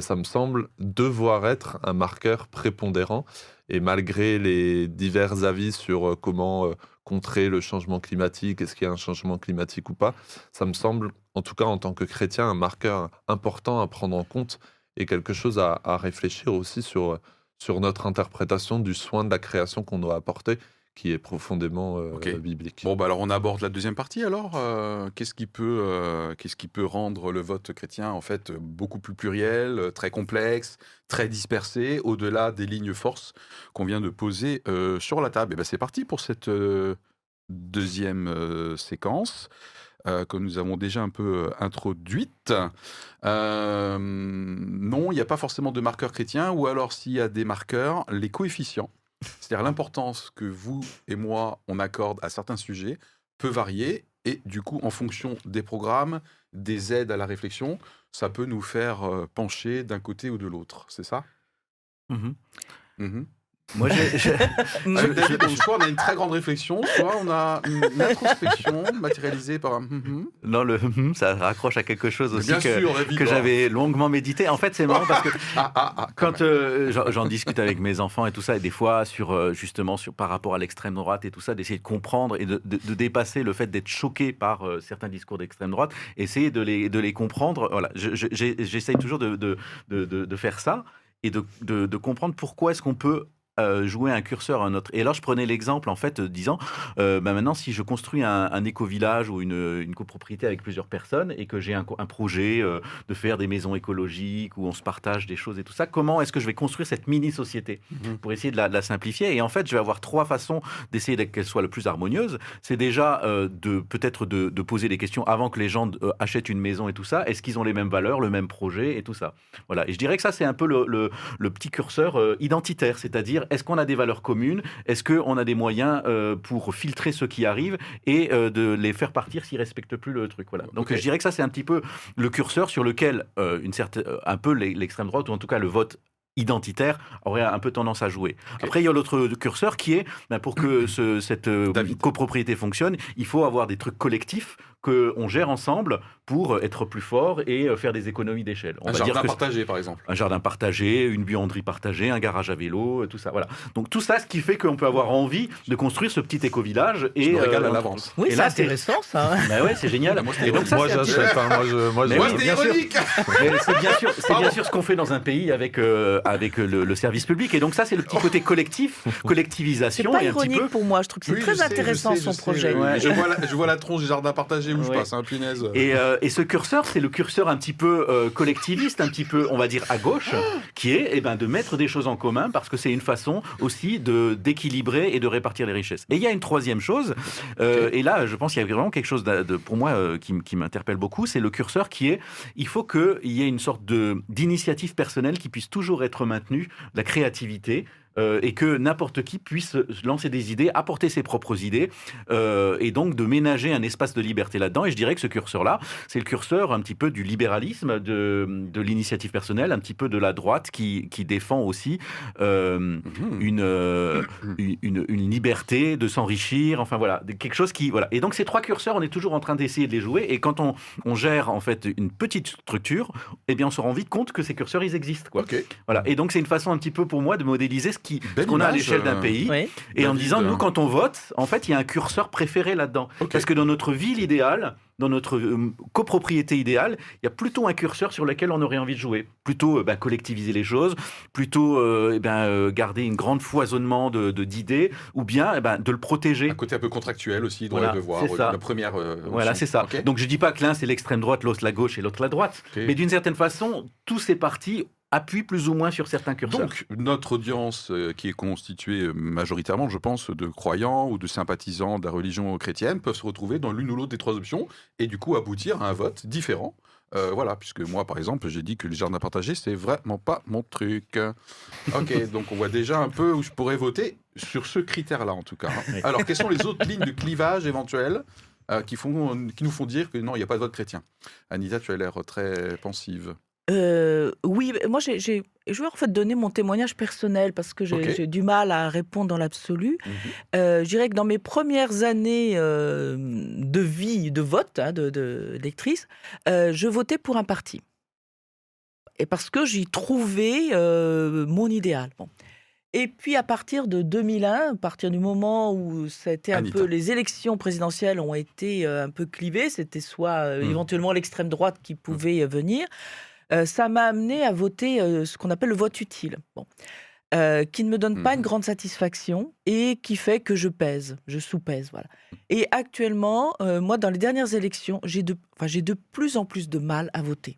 ça me semble devoir être un marqueur prépondérant. Et malgré les divers avis sur comment contrer le changement climatique, est-ce qu'il y a un changement climatique ou pas, ça me semble, en tout cas en tant que chrétien, un marqueur important à prendre en compte et quelque chose à, à réfléchir aussi sur, sur notre interprétation du soin de la création qu'on doit apporter, qui est profondément euh, biblique. Bon, bah alors on aborde la deuxième partie alors. Euh, qu'est-ce qui peut, euh, qu'est-ce qui peut rendre le vote chrétien en fait beaucoup plus pluriel, très complexe, très dispersé, au-delà des lignes forces qu'on vient de poser sur la table? Et ben c'est parti pour cette deuxième séquence. que nous avons déjà un peu introduite. Non, il n'y a pas forcément de marqueurs chrétiens, ou alors s'il y a des marqueurs, les coefficients. C'est-à-dire l'importance que vous et moi, on accorde à certains sujets peut varier et du coup, en fonction des programmes, des aides à la réflexion, ça peut nous faire euh, pencher d'un côté ou de l'autre. C'est ça? Mhm. Mhm. Moi, j'ai- donc, soit on a une très grande réflexion, soit on a une introspection matérialisée par un mhm. non, le hum, ça raccroche à quelque chose aussi Bien que, sûr, David, que j'avais longuement médité. En fait, c'est marrant parce que Ah, ah, ah, quand euh, j'en discute avec mes enfants et tout ça, et des fois sur euh, justement sur par rapport à l'extrême droite et tout ça, d'essayer de comprendre et de, de- de dépasser le fait d'être choqué par euh, certains discours d'extrême droite, essayer de les, de les comprendre. Voilà, Je- je- j'essaye toujours de, de, de, de- de faire ça. et de, de- de comprendre pourquoi est-ce qu'on peut euh, jouer un curseur à un autre. Et alors, je prenais l'exemple, en fait, disant, euh, bah, maintenant, si je construis un, un éco-village ou une, une copropriété avec plusieurs personnes et que j'ai un, projet euh, de faire des maisons écologiques où on se partage des choses et tout ça, comment est-ce que je vais construire cette mini-société Mhm. pour essayer de la, de la simplifier? Et en fait, je vais avoir trois façons d'essayer qu'elle soit le plus harmonieuse. C'est déjà de peut-être de, de poser des questions avant que les gens achètent une maison et tout ça. Est-ce qu'ils ont les mêmes valeurs, le même projet et tout ça? Voilà. Et je dirais que ça, c'est un peu le, le- le petit curseur identitaire, c'est-à-dire est-ce qu'on a des valeurs communes? Est-ce qu'on a des moyens euh, pour filtrer ceux qui arrivent et euh, de les faire partir s'ils respectent plus le truc? Voilà. Donc je dirais que ça, c'est un petit peu le curseur sur lequel euh, une certaine, un peu l'e- l'extrême droite ou en tout cas le vote identitaire aurait un peu tendance à jouer. Après, il y a l'autre curseur qui est, ben, pour que ce- cette euh, David. copropriété fonctionne, il faut avoir des trucs collectifs qu'on gère ensemble pour être plus fort et euh, faire des économies d'échelle. On Un va dire jardin que partagé, par exemple. un jardin partagé, une buanderie partagée, un garage à vélo, euh, tout ça. Voilà. Donc tout ça, ce qui fait qu'on peut avoir envie de construire ce petit éco-village. Je Et me régale euh, à l'avance. Oui, c'est là, c'est- intéressant ça. hein. Bah ouais, c'est génial. Moi, c'était Et donc ça, moi c'est un petit- j'achète, hein, moi je, moi, je- Mais Moi, oui, c'était bien sûr. ironique Mais c'est bien sûr, c'est bien sûr ce qu'on fait dans un pays avec euh, avec le, le service public. Et donc ça, c'est le petit côté collectif, C'est collectivisation pas et un petit ironique peu. pour moi, je trouve que c'est Oui, très je sais, intéressant je sais, son je sais, projet. Ouais. Je, vois la, je vois la tronche du jardin partagé où je Ouais. passe, un punaise. Et, euh, et ce curseur, c'est le curseur un petit peu euh, collectiviste, un petit peu, on va dire, à gauche, qui est eh ben, de mettre des choses en commun parce que c'est une façon aussi de d'équilibrer et de répartir les richesses. Et il y a une troisième chose, euh, et là, je pense qu'il y a vraiment quelque chose de, de- pour moi euh, qui, qui m'interpelle beaucoup, c'est le curseur qui est, il faut qu'il y ait une sorte de d'initiative personnelle qui puisse toujours être maintenue, la créativité. Euh, et que n'importe qui puisse lancer des idées, apporter ses propres idées, euh, et donc de ménager un espace de liberté là-dedans. Et je dirais que ce curseur-là, c'est le curseur un petit peu du libéralisme, de, de l'initiative personnelle, un petit peu de la droite qui, qui défend aussi euh, Mhm. une, une, liberté de s'enrichir, enfin voilà, quelque chose qui... Voilà. Et donc ces trois curseurs, on est toujours en train d'essayer de les jouer, et quand on, on gère en fait une petite structure, eh bien on se rend vite compte que ces curseurs, ils existent. Quoi. Voilà. Et donc c'est une façon un petit peu pour moi de modéliser ce qui- qu'on a à l'échelle d'un euh, pays. Oui. Et en disant, euh, nous, quand on vote, en fait, il y a un curseur préféré là-dedans. Parce que dans notre ville idéale, dans notre euh, copropriété idéale, il y a plutôt un curseur sur lequel on aurait envie de jouer. Plutôt euh, ben, collectiviser les choses, plutôt euh, eh ben, euh, garder une grande foisonnement de de- d'idées, ou bien eh ben, de le protéger. Un côté un peu contractuel aussi, il Voilà, doit le voir. c'est ça. La première. euh, Voilà, c'est ça. Donc je dis pas que l'un c'est l'extrême droite, l'autre la gauche et l'autre la droite. Mais d'une certaine façon, tous ces partis appuient plus ou moins sur certains curseurs. Donc, notre audience euh, qui est constituée euh, majoritairement, je pense, de croyants ou de sympathisants de la religion chrétienne peuvent se retrouver dans l'une ou l'autre des trois options et du coup aboutir à un vote différent. Euh, voilà, puisque moi, par exemple, j'ai dit que les jardins partagés, c'est vraiment pas mon truc. Ok, donc on voit déjà un peu où je pourrais voter sur ce critère-là, en tout cas. hein. Oui. Alors, quelles sont les autres lignes de clivage éventuelles euh, qui, font, qui nous font dire que non, il n'y a pas de vote chrétien? Anita, tu as l'air très pensive. Euh, oui, moi j'ai, je vais en fait donner mon témoignage personnel parce que j'ai, du mal à répondre dans l'absolu. Mhm. Euh, je dirais que dans mes premières années euh, de vie, de vote, hein, de, de, d'électrice, je votais pour un parti. Et parce que j'y trouvais mon idéal. Bon. Et puis à partir de 2001, à partir du moment où c'était un Anita. peu les élections présidentielles ont été un peu clivées, c'était soit Mm. éventuellement l'extrême droite qui pouvait euh, venir, ça m'a amené à voter euh, ce qu'on appelle le vote utile. Bon. Euh, qui ne me donne pas une grande satisfaction et qui fait que je pèse, je sous-pèse, voilà. Et actuellement, euh, moi, dans les dernières élections, j'ai de, enfin, j'ai de plus en plus de mal à voter.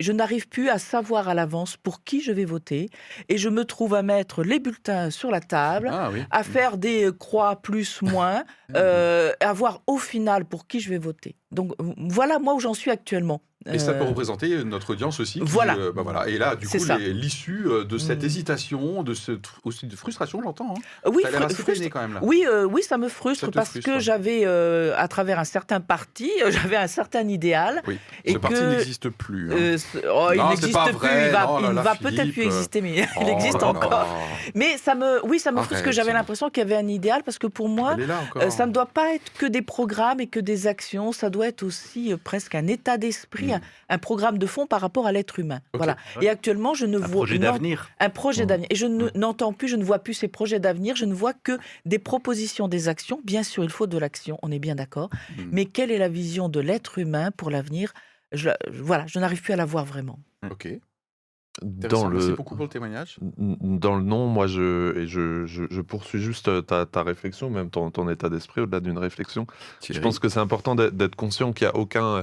Je n'arrive plus à savoir à l'avance pour qui je vais voter et je me trouve à mettre les bulletins sur la table, Ah oui. à faire des euh, croix plus, moins, euh, à voir au final pour qui je vais voter. Donc euh, voilà moi où j'en suis actuellement. Et ça peut Euh, représenter notre audience aussi. qui, Voilà. euh, bah voilà. Et là, du coup, l'issue euh, de cette Mm. hésitation, de ce, aussi de frustration, j'entends. Hein. oui, ça frustre- peiné quand même là. Oui, oui, ça me frustre Ça parce frustre. que j'avais, à travers un certain parti, j'avais un certain idéal. Oui. et Ce parti n'existe plus. hein. Oh, il Non, n'existe plus. vrai. Il va, Oh là il là, va peut-être plus exister, mais il Oh existe encore. Mais ça me, oui, ça me frustre parce que j'avais l'impression qu'il y avait un idéal parce que pour moi, ça ne doit pas être que des programmes et que des actions. Ça doit être aussi presque un état d'esprit. Un, un programme de fond par rapport à l'être humain. Voilà. Et actuellement, je ne Un vois projet d'avenir. un projet Mm. d'avenir. Et je ne- Mm. n'entends plus, je ne vois plus ces projets d'avenir. Je ne vois que des propositions, des actions. Bien sûr, il faut de l'action. On est bien d'accord. Mm. Mais quelle est la vision de l'être humain pour l'avenir? Je, je- Voilà, je n'arrive plus à la voir vraiment. Ok. Dans Merci le, beaucoup pour le témoignage. dans le nom, moi, je, et je, je, je poursuis juste euh, ta, ta réflexion, même ton, ton état d'esprit, au-delà d'une réflexion. Je pense que c'est important d'être d'être conscient qu'il n'y a aucun euh,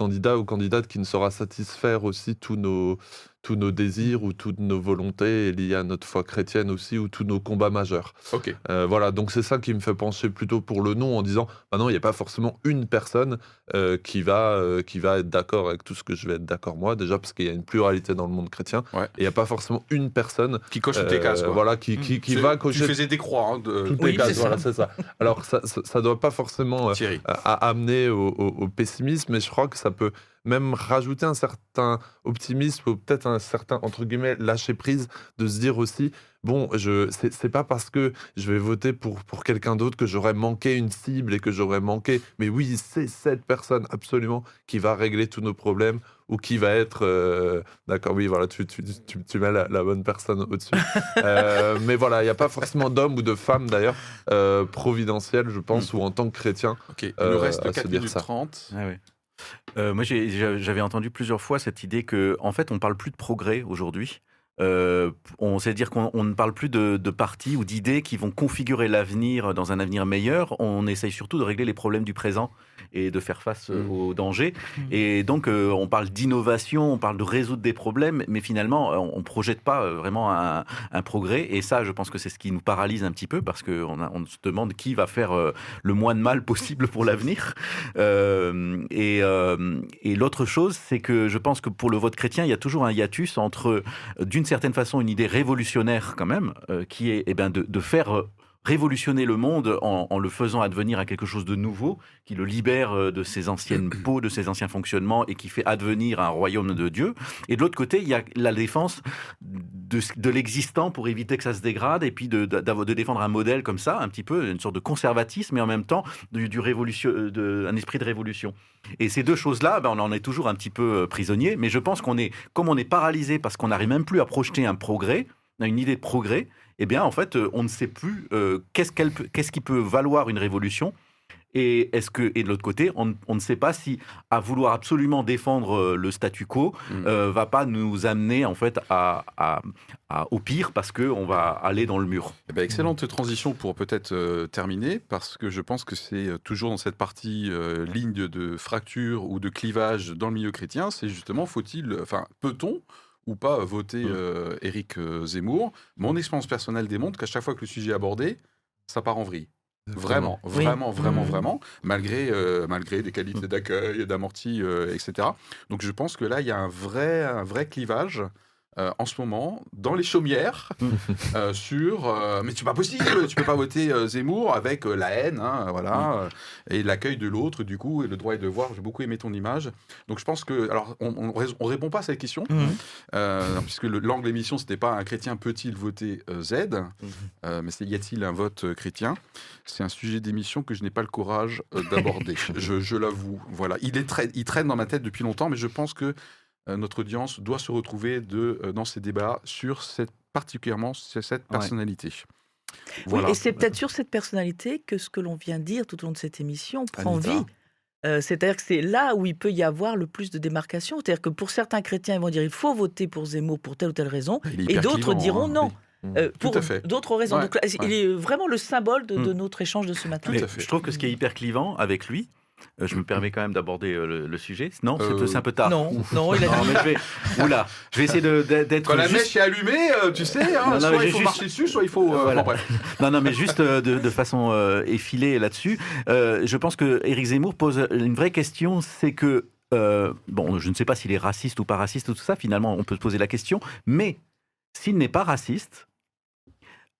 candidat ou candidate qui ne saura satisfaire aussi tous nos, tous nos désirs ou toutes nos volontés liées à notre foi chrétienne aussi ou tous nos combats majeurs. Ok. Euh, voilà, donc c'est ça qui me fait pencher plutôt pour le non en disant, bah non, il n'y a pas forcément une personne euh, qui, va, euh, qui va être d'accord avec tout ce que je vais être d'accord moi, déjà parce qu'il y a une pluralité dans le monde chrétien, Ouais. et il n'y a pas forcément une personne Qui coche toutes tes cases, quoi. voilà, qui, qui, qui Tu- va Tu cocher faisais des croix, hein, de... toutes Oui, les cases, voilà, c'est ça. Alors ça ne doit pas forcément euh, Thierry. à, à amener au, au- au pessimisme, mais je crois que ça peut même rajouter un certain optimisme ou peut-être un certain entre guillemets lâcher prise de se dire aussi bon je c'est c'est pas parce que je vais voter pour pour quelqu'un d'autre que j'aurais manqué une cible et que j'aurais manqué mais oui c'est cette personne absolument qui va régler tous nos problèmes ou qui va être euh, d'accord oui voilà tu tu, tu, tu mets la, la bonne personne au-dessus Euh, mais voilà il n'y a pas forcément d'homme ou de femme d'ailleurs euh, providentiel je pense ou en tant que chrétien Ok, il euh, nous reste à se 4 dire minutes ça. 30. Ah ouais. Euh, moi, j'avais entendu plusieurs fois cette idée que, en fait, on parle plus de progrès aujourd'hui. Euh, on sait dire qu'on on ne parle plus de, de partis ou d'idées qui vont configurer l'avenir dans un avenir meilleur. On essaye surtout de régler les problèmes du présent et de faire face euh, Mm. aux dangers. Mm. Et donc, euh, on parle d'innovation, on parle de résoudre des problèmes, mais finalement, euh, on ne projette pas vraiment un, un progrès. Et ça, je pense que c'est ce qui nous paralyse un petit peu parce qu'on on se demande qui va faire euh, le moins de mal possible pour l'avenir. Euh, et et l'autre chose, c'est que je pense que pour le vote chrétien, il y a toujours un hiatus entre, d'une certaine façon, une idée révolutionnaire quand même, euh, qui est eh ben, de, faire euh, révolutionner le monde en, en le faisant advenir à quelque chose de nouveau, qui le libère euh, de ses anciennes peaux, de ses anciens fonctionnements et qui fait advenir un royaume de Dieu. Et de l'autre côté, il y a la défense de, l'existant pour éviter que ça se dégrade et puis de, de, d'avoir- de défendre un modèle comme ça, un petit peu, une sorte de conservatisme, mais en même temps du, du révolution, euh, un esprit de révolution. Et ces deux choses-là, ben, on en est toujours un petit peu euh, prisonnier, mais je pense qu'on est, comme on est paralysé parce qu'on n'arrive même plus à projeter un progrès, une idée de progrès, eh bien, en fait, euh, on ne sait plus euh, qu'est-ce qu'elle peut- qu'est-ce qui peut valoir une révolution. Et, est-ce que, et de l'autre côté, on, on ne sait pas si, à vouloir absolument défendre euh, le statu quo, Mm. euh, va pas nous amener en fait à, à- à- au pire parce que on va aller dans le mur. Eh ben, excellente transition pour peut-être euh, terminer, parce que je pense que c'est toujours dans cette partie euh, ligne de, de fracture ou de clivage dans le milieu chrétien, c'est justement faut-il, enfin peut-on ou pas voter Mm. euh, Éric euh, Zemmour Mon expérience personnelle démontre qu'à chaque fois que le sujet est abordé, ça part en vrille. Vraiment, Oui. vraiment, vraiment, Mhm. vraiment, malgré, euh, malgré des qualités d'accueil, d'amorti, euh, etc. Donc je pense que là, il y a un vrai, un vrai clivage euh, en ce moment dans les chaumières euh, sur. euh, mais c'est pas possible, tu peux pas voter Zemmour avec la haine, hein, voilà, euh, et l'accueil de l'autre, du coup, et le droit et devoir. J'ai beaucoup aimé ton image. Donc je pense que. Alors, on, on, répond pas à cette question, euh, puisque le- l'angle émission, c'était pas un chrétien peut-il voter Z, euh, mais c'est y a-t-il un vote chrétien? C'est un sujet d'émission que je n'ai pas le courage d'aborder. je je l'avoue. Voilà, il, est très- il traîne dans ma tête depuis longtemps, mais je pense que notre audience doit se retrouver de, euh, dans ces débats sur cette, particulièrement sur cette Ouais. personnalité. Oui, et c'est peut-être sur cette personnalité que ce que l'on vient de dire tout au long de cette émission prend Anita. vie. Euh, C'est-à-dire que c'est là où il peut y avoir le plus de démarcation. C'est-à-dire que pour certains chrétiens, ils vont dire il faut voter pour Zemmour pour telle ou telle raison, et d'autres diront hein. non. Oui. euh, Tout pour à fait. d'autres raisons. Ouais, Donc là, il est vraiment le symbole de, de Mm. notre échange de ce matin. Je trouve que ce qui est hyper clivant avec lui, euh, je me permets quand même d'aborder euh, le, le sujet. Non, c'est- Euh, c'est un peu tard. Non, non, il a Non, dit. mais je vais, oula, je vais essayer d'être Quand la juste- mèche est allumée, tu sais, hein, Non, non, soit il faut juste- marcher dessus, soit il faut. euh, Voilà. bon, bref. Non, non, mais juste de, de façon euh, effilée là-dessus. Euh, je pense que Éric Zemmour pose une vraie question, c'est que euh, bon, je ne sais pas s'il est raciste ou pas raciste ou tout ça. Finalement, on peut se poser la question. Mais s'il n'est pas raciste,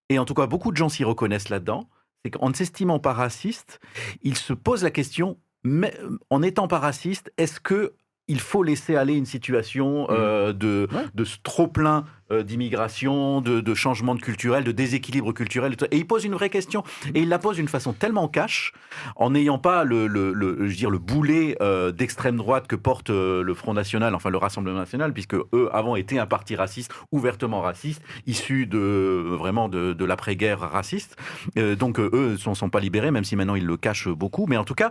et en tout cas beaucoup de gens s'y reconnaissent là-dedans, c'est qu'en ne s'estimant pas raciste, il se pose la question. Mais en étant pas raciste, est-ce que il faut laisser aller une situation euh, de, Ouais. de ce trop-plein euh, d'immigration, de, changement de culturel, de déséquilibre culturel. Et il pose une vraie question. Et il la pose d'une façon tellement cash, en n'ayant pas le, le, je veux le boulet euh, d'extrême droite que porte euh, le Front National, enfin le Rassemblement National, puisque eux, avant, étaient un parti raciste, ouvertement raciste, issu de, vraiment de, l'après-guerre raciste. Donc eux ne sont, pas libérés, même si maintenant ils le cachent beaucoup. Mais en tout cas,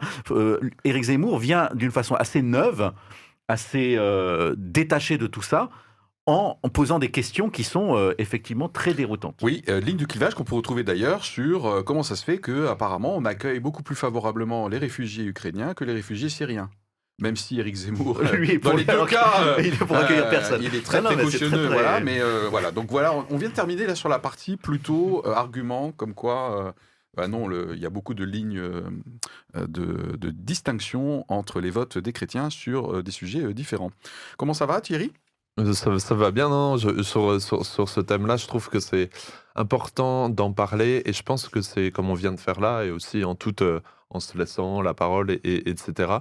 Éric Zemmour vient d'une façon assez neuve, assez euh, détaché de tout ça, en, posant des questions qui sont euh, effectivement très déroutantes. Oui, euh, ligne de clivage qu'on peut retrouver d'ailleurs sur euh, comment ça se fait que apparemment on accueille beaucoup plus favorablement les réfugiés ukrainiens que les réfugiés syriens. Même si Eric Zemmour, Lui dans pour les deux cas, il est pour accueillir personne. il est très Non, non, mais très, très- voilà. Mais voilà, donc voilà, on- on vient de terminer là sur la partie plutôt argument, comme quoi, bah non, il y a beaucoup de lignes de, de distinction entre les votes des chrétiens sur des sujets différents. Comment ça va, Thierry? Ça, va bien, non sur, sur, ce thème-là, je trouve que c'est important d'en parler et je pense que c'est comme on vient de faire là et aussi en toute euh, en se laissant la parole et- etc.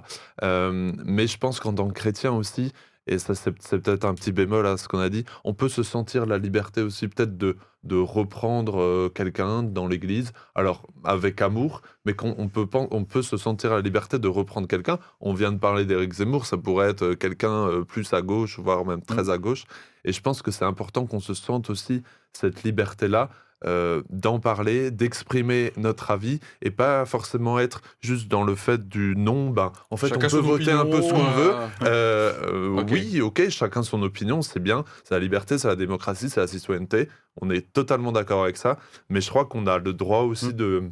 Euh, mais je pense qu'en tant que chrétien aussi, et ça c'est peut-être un petit bémol à ce qu'on a dit, on peut se sentir la liberté aussi peut-être de, de reprendre euh, quelqu'un dans l'église, alors avec amour, mais qu'on on peut, on peut se sentir la liberté de reprendre quelqu'un. On vient de parler d'Éric Zemmour, ça pourrait être euh, quelqu'un euh, plus à gauche, voire même très à gauche. Et je pense que c'est important qu'on se sente aussi cette liberté-là euh, d'en parler, d'exprimer notre avis et pas forcément être juste dans le fait du non. Ben, en fait, Chacun on peut voter un peu ce qu'on opinion, veut. euh, Euh, euh. Oui, ok, chacun son opinion, c'est bien, c'est la liberté, c'est la démocratie, c'est la citoyenneté. On est totalement d'accord avec ça, mais je crois qu'on a le droit aussi Mm. de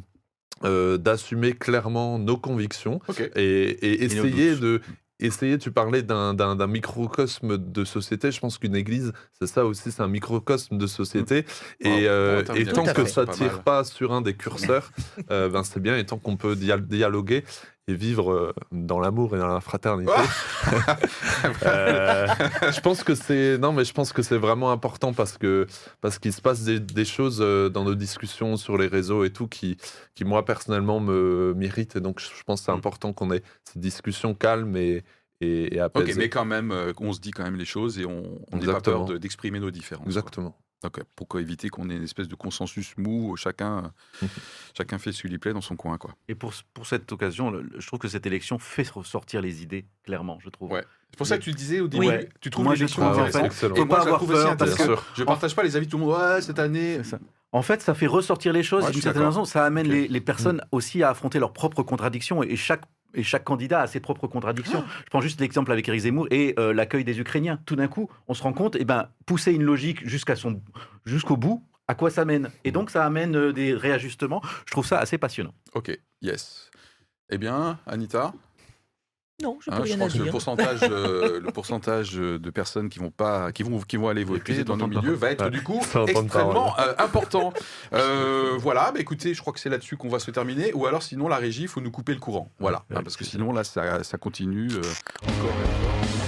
euh, d'assumer clairement nos convictions et, essayer de essayer. Tu parlais d'un microcosme de société. Je pense qu'une église, c'est ça aussi, c'est un microcosme de société. Wow, Et, euh, et tant que ça, tire pas sur un des curseurs, euh, ben c'est bien. Et tant qu'on peut dia- dialoguer et vivre euh, dans l'amour et dans la fraternité. Euh, je pense que c'est non, mais je pense que c'est vraiment important parce que parce qu'il se passe des, des choses euh, dans nos discussions sur les réseaux et tout qui qui moi personnellement me m'irritent et donc je pense que c'est Mm. important qu'on ait ces discussions calmes et et, et Ok, apaisées. mais quand même, on se dit quand même les choses et on n'a pas peur de- d'exprimer nos différences. Exactement. Euh, pourquoi éviter qu'on ait une espèce de consensus mou, où chacun, chacun fait ce qui lui plaît dans son coin, quoi. Et pour, pour cette occasion, je trouve que cette élection fait ressortir les idées, clairement, je trouve. Ouais. C'est pour ça que tu disais au début, Oui. tu trouves Moi, je l'élection trouve, en intéressante. fait. Et moi, pas avoir trouve aussi peur, parce que- Je partage pas les avis de tout le monde. Ouais, cette année. C'est ça. En fait, ça fait ressortir les choses Ouais, d'une certaine façon. Ça amène les, les personnes aussi à affronter leurs propres contradictions et chaque, et chaque candidat a ses propres contradictions. Je prends juste l'exemple avec Éric Zemmour et euh, l'accueil des Ukrainiens. Tout d'un coup, on se rend compte, eh ben, pousser une logique jusqu'à son, jusqu'au bout, à quoi ça mène? Et donc, ça amène euh, des réajustements. Je trouve ça assez passionnant. Ok, yes. Eh bien, Anita, Non, je n'ai hein, rien je à pense que le pourcentage, euh, le pourcentage euh, de personnes qui vont pas, qui vont, qui vont aller voter dans nos milieux va être Ouais. du coup extrêmement euh, important. Euh, voilà, bah, écoutez, je crois que c'est là-dessus qu'on va se terminer. Ou alors, sinon, la régie, il faut nous couper le courant. Voilà, hein, parce que sinon là, ça, ça continue euh, encore et encore.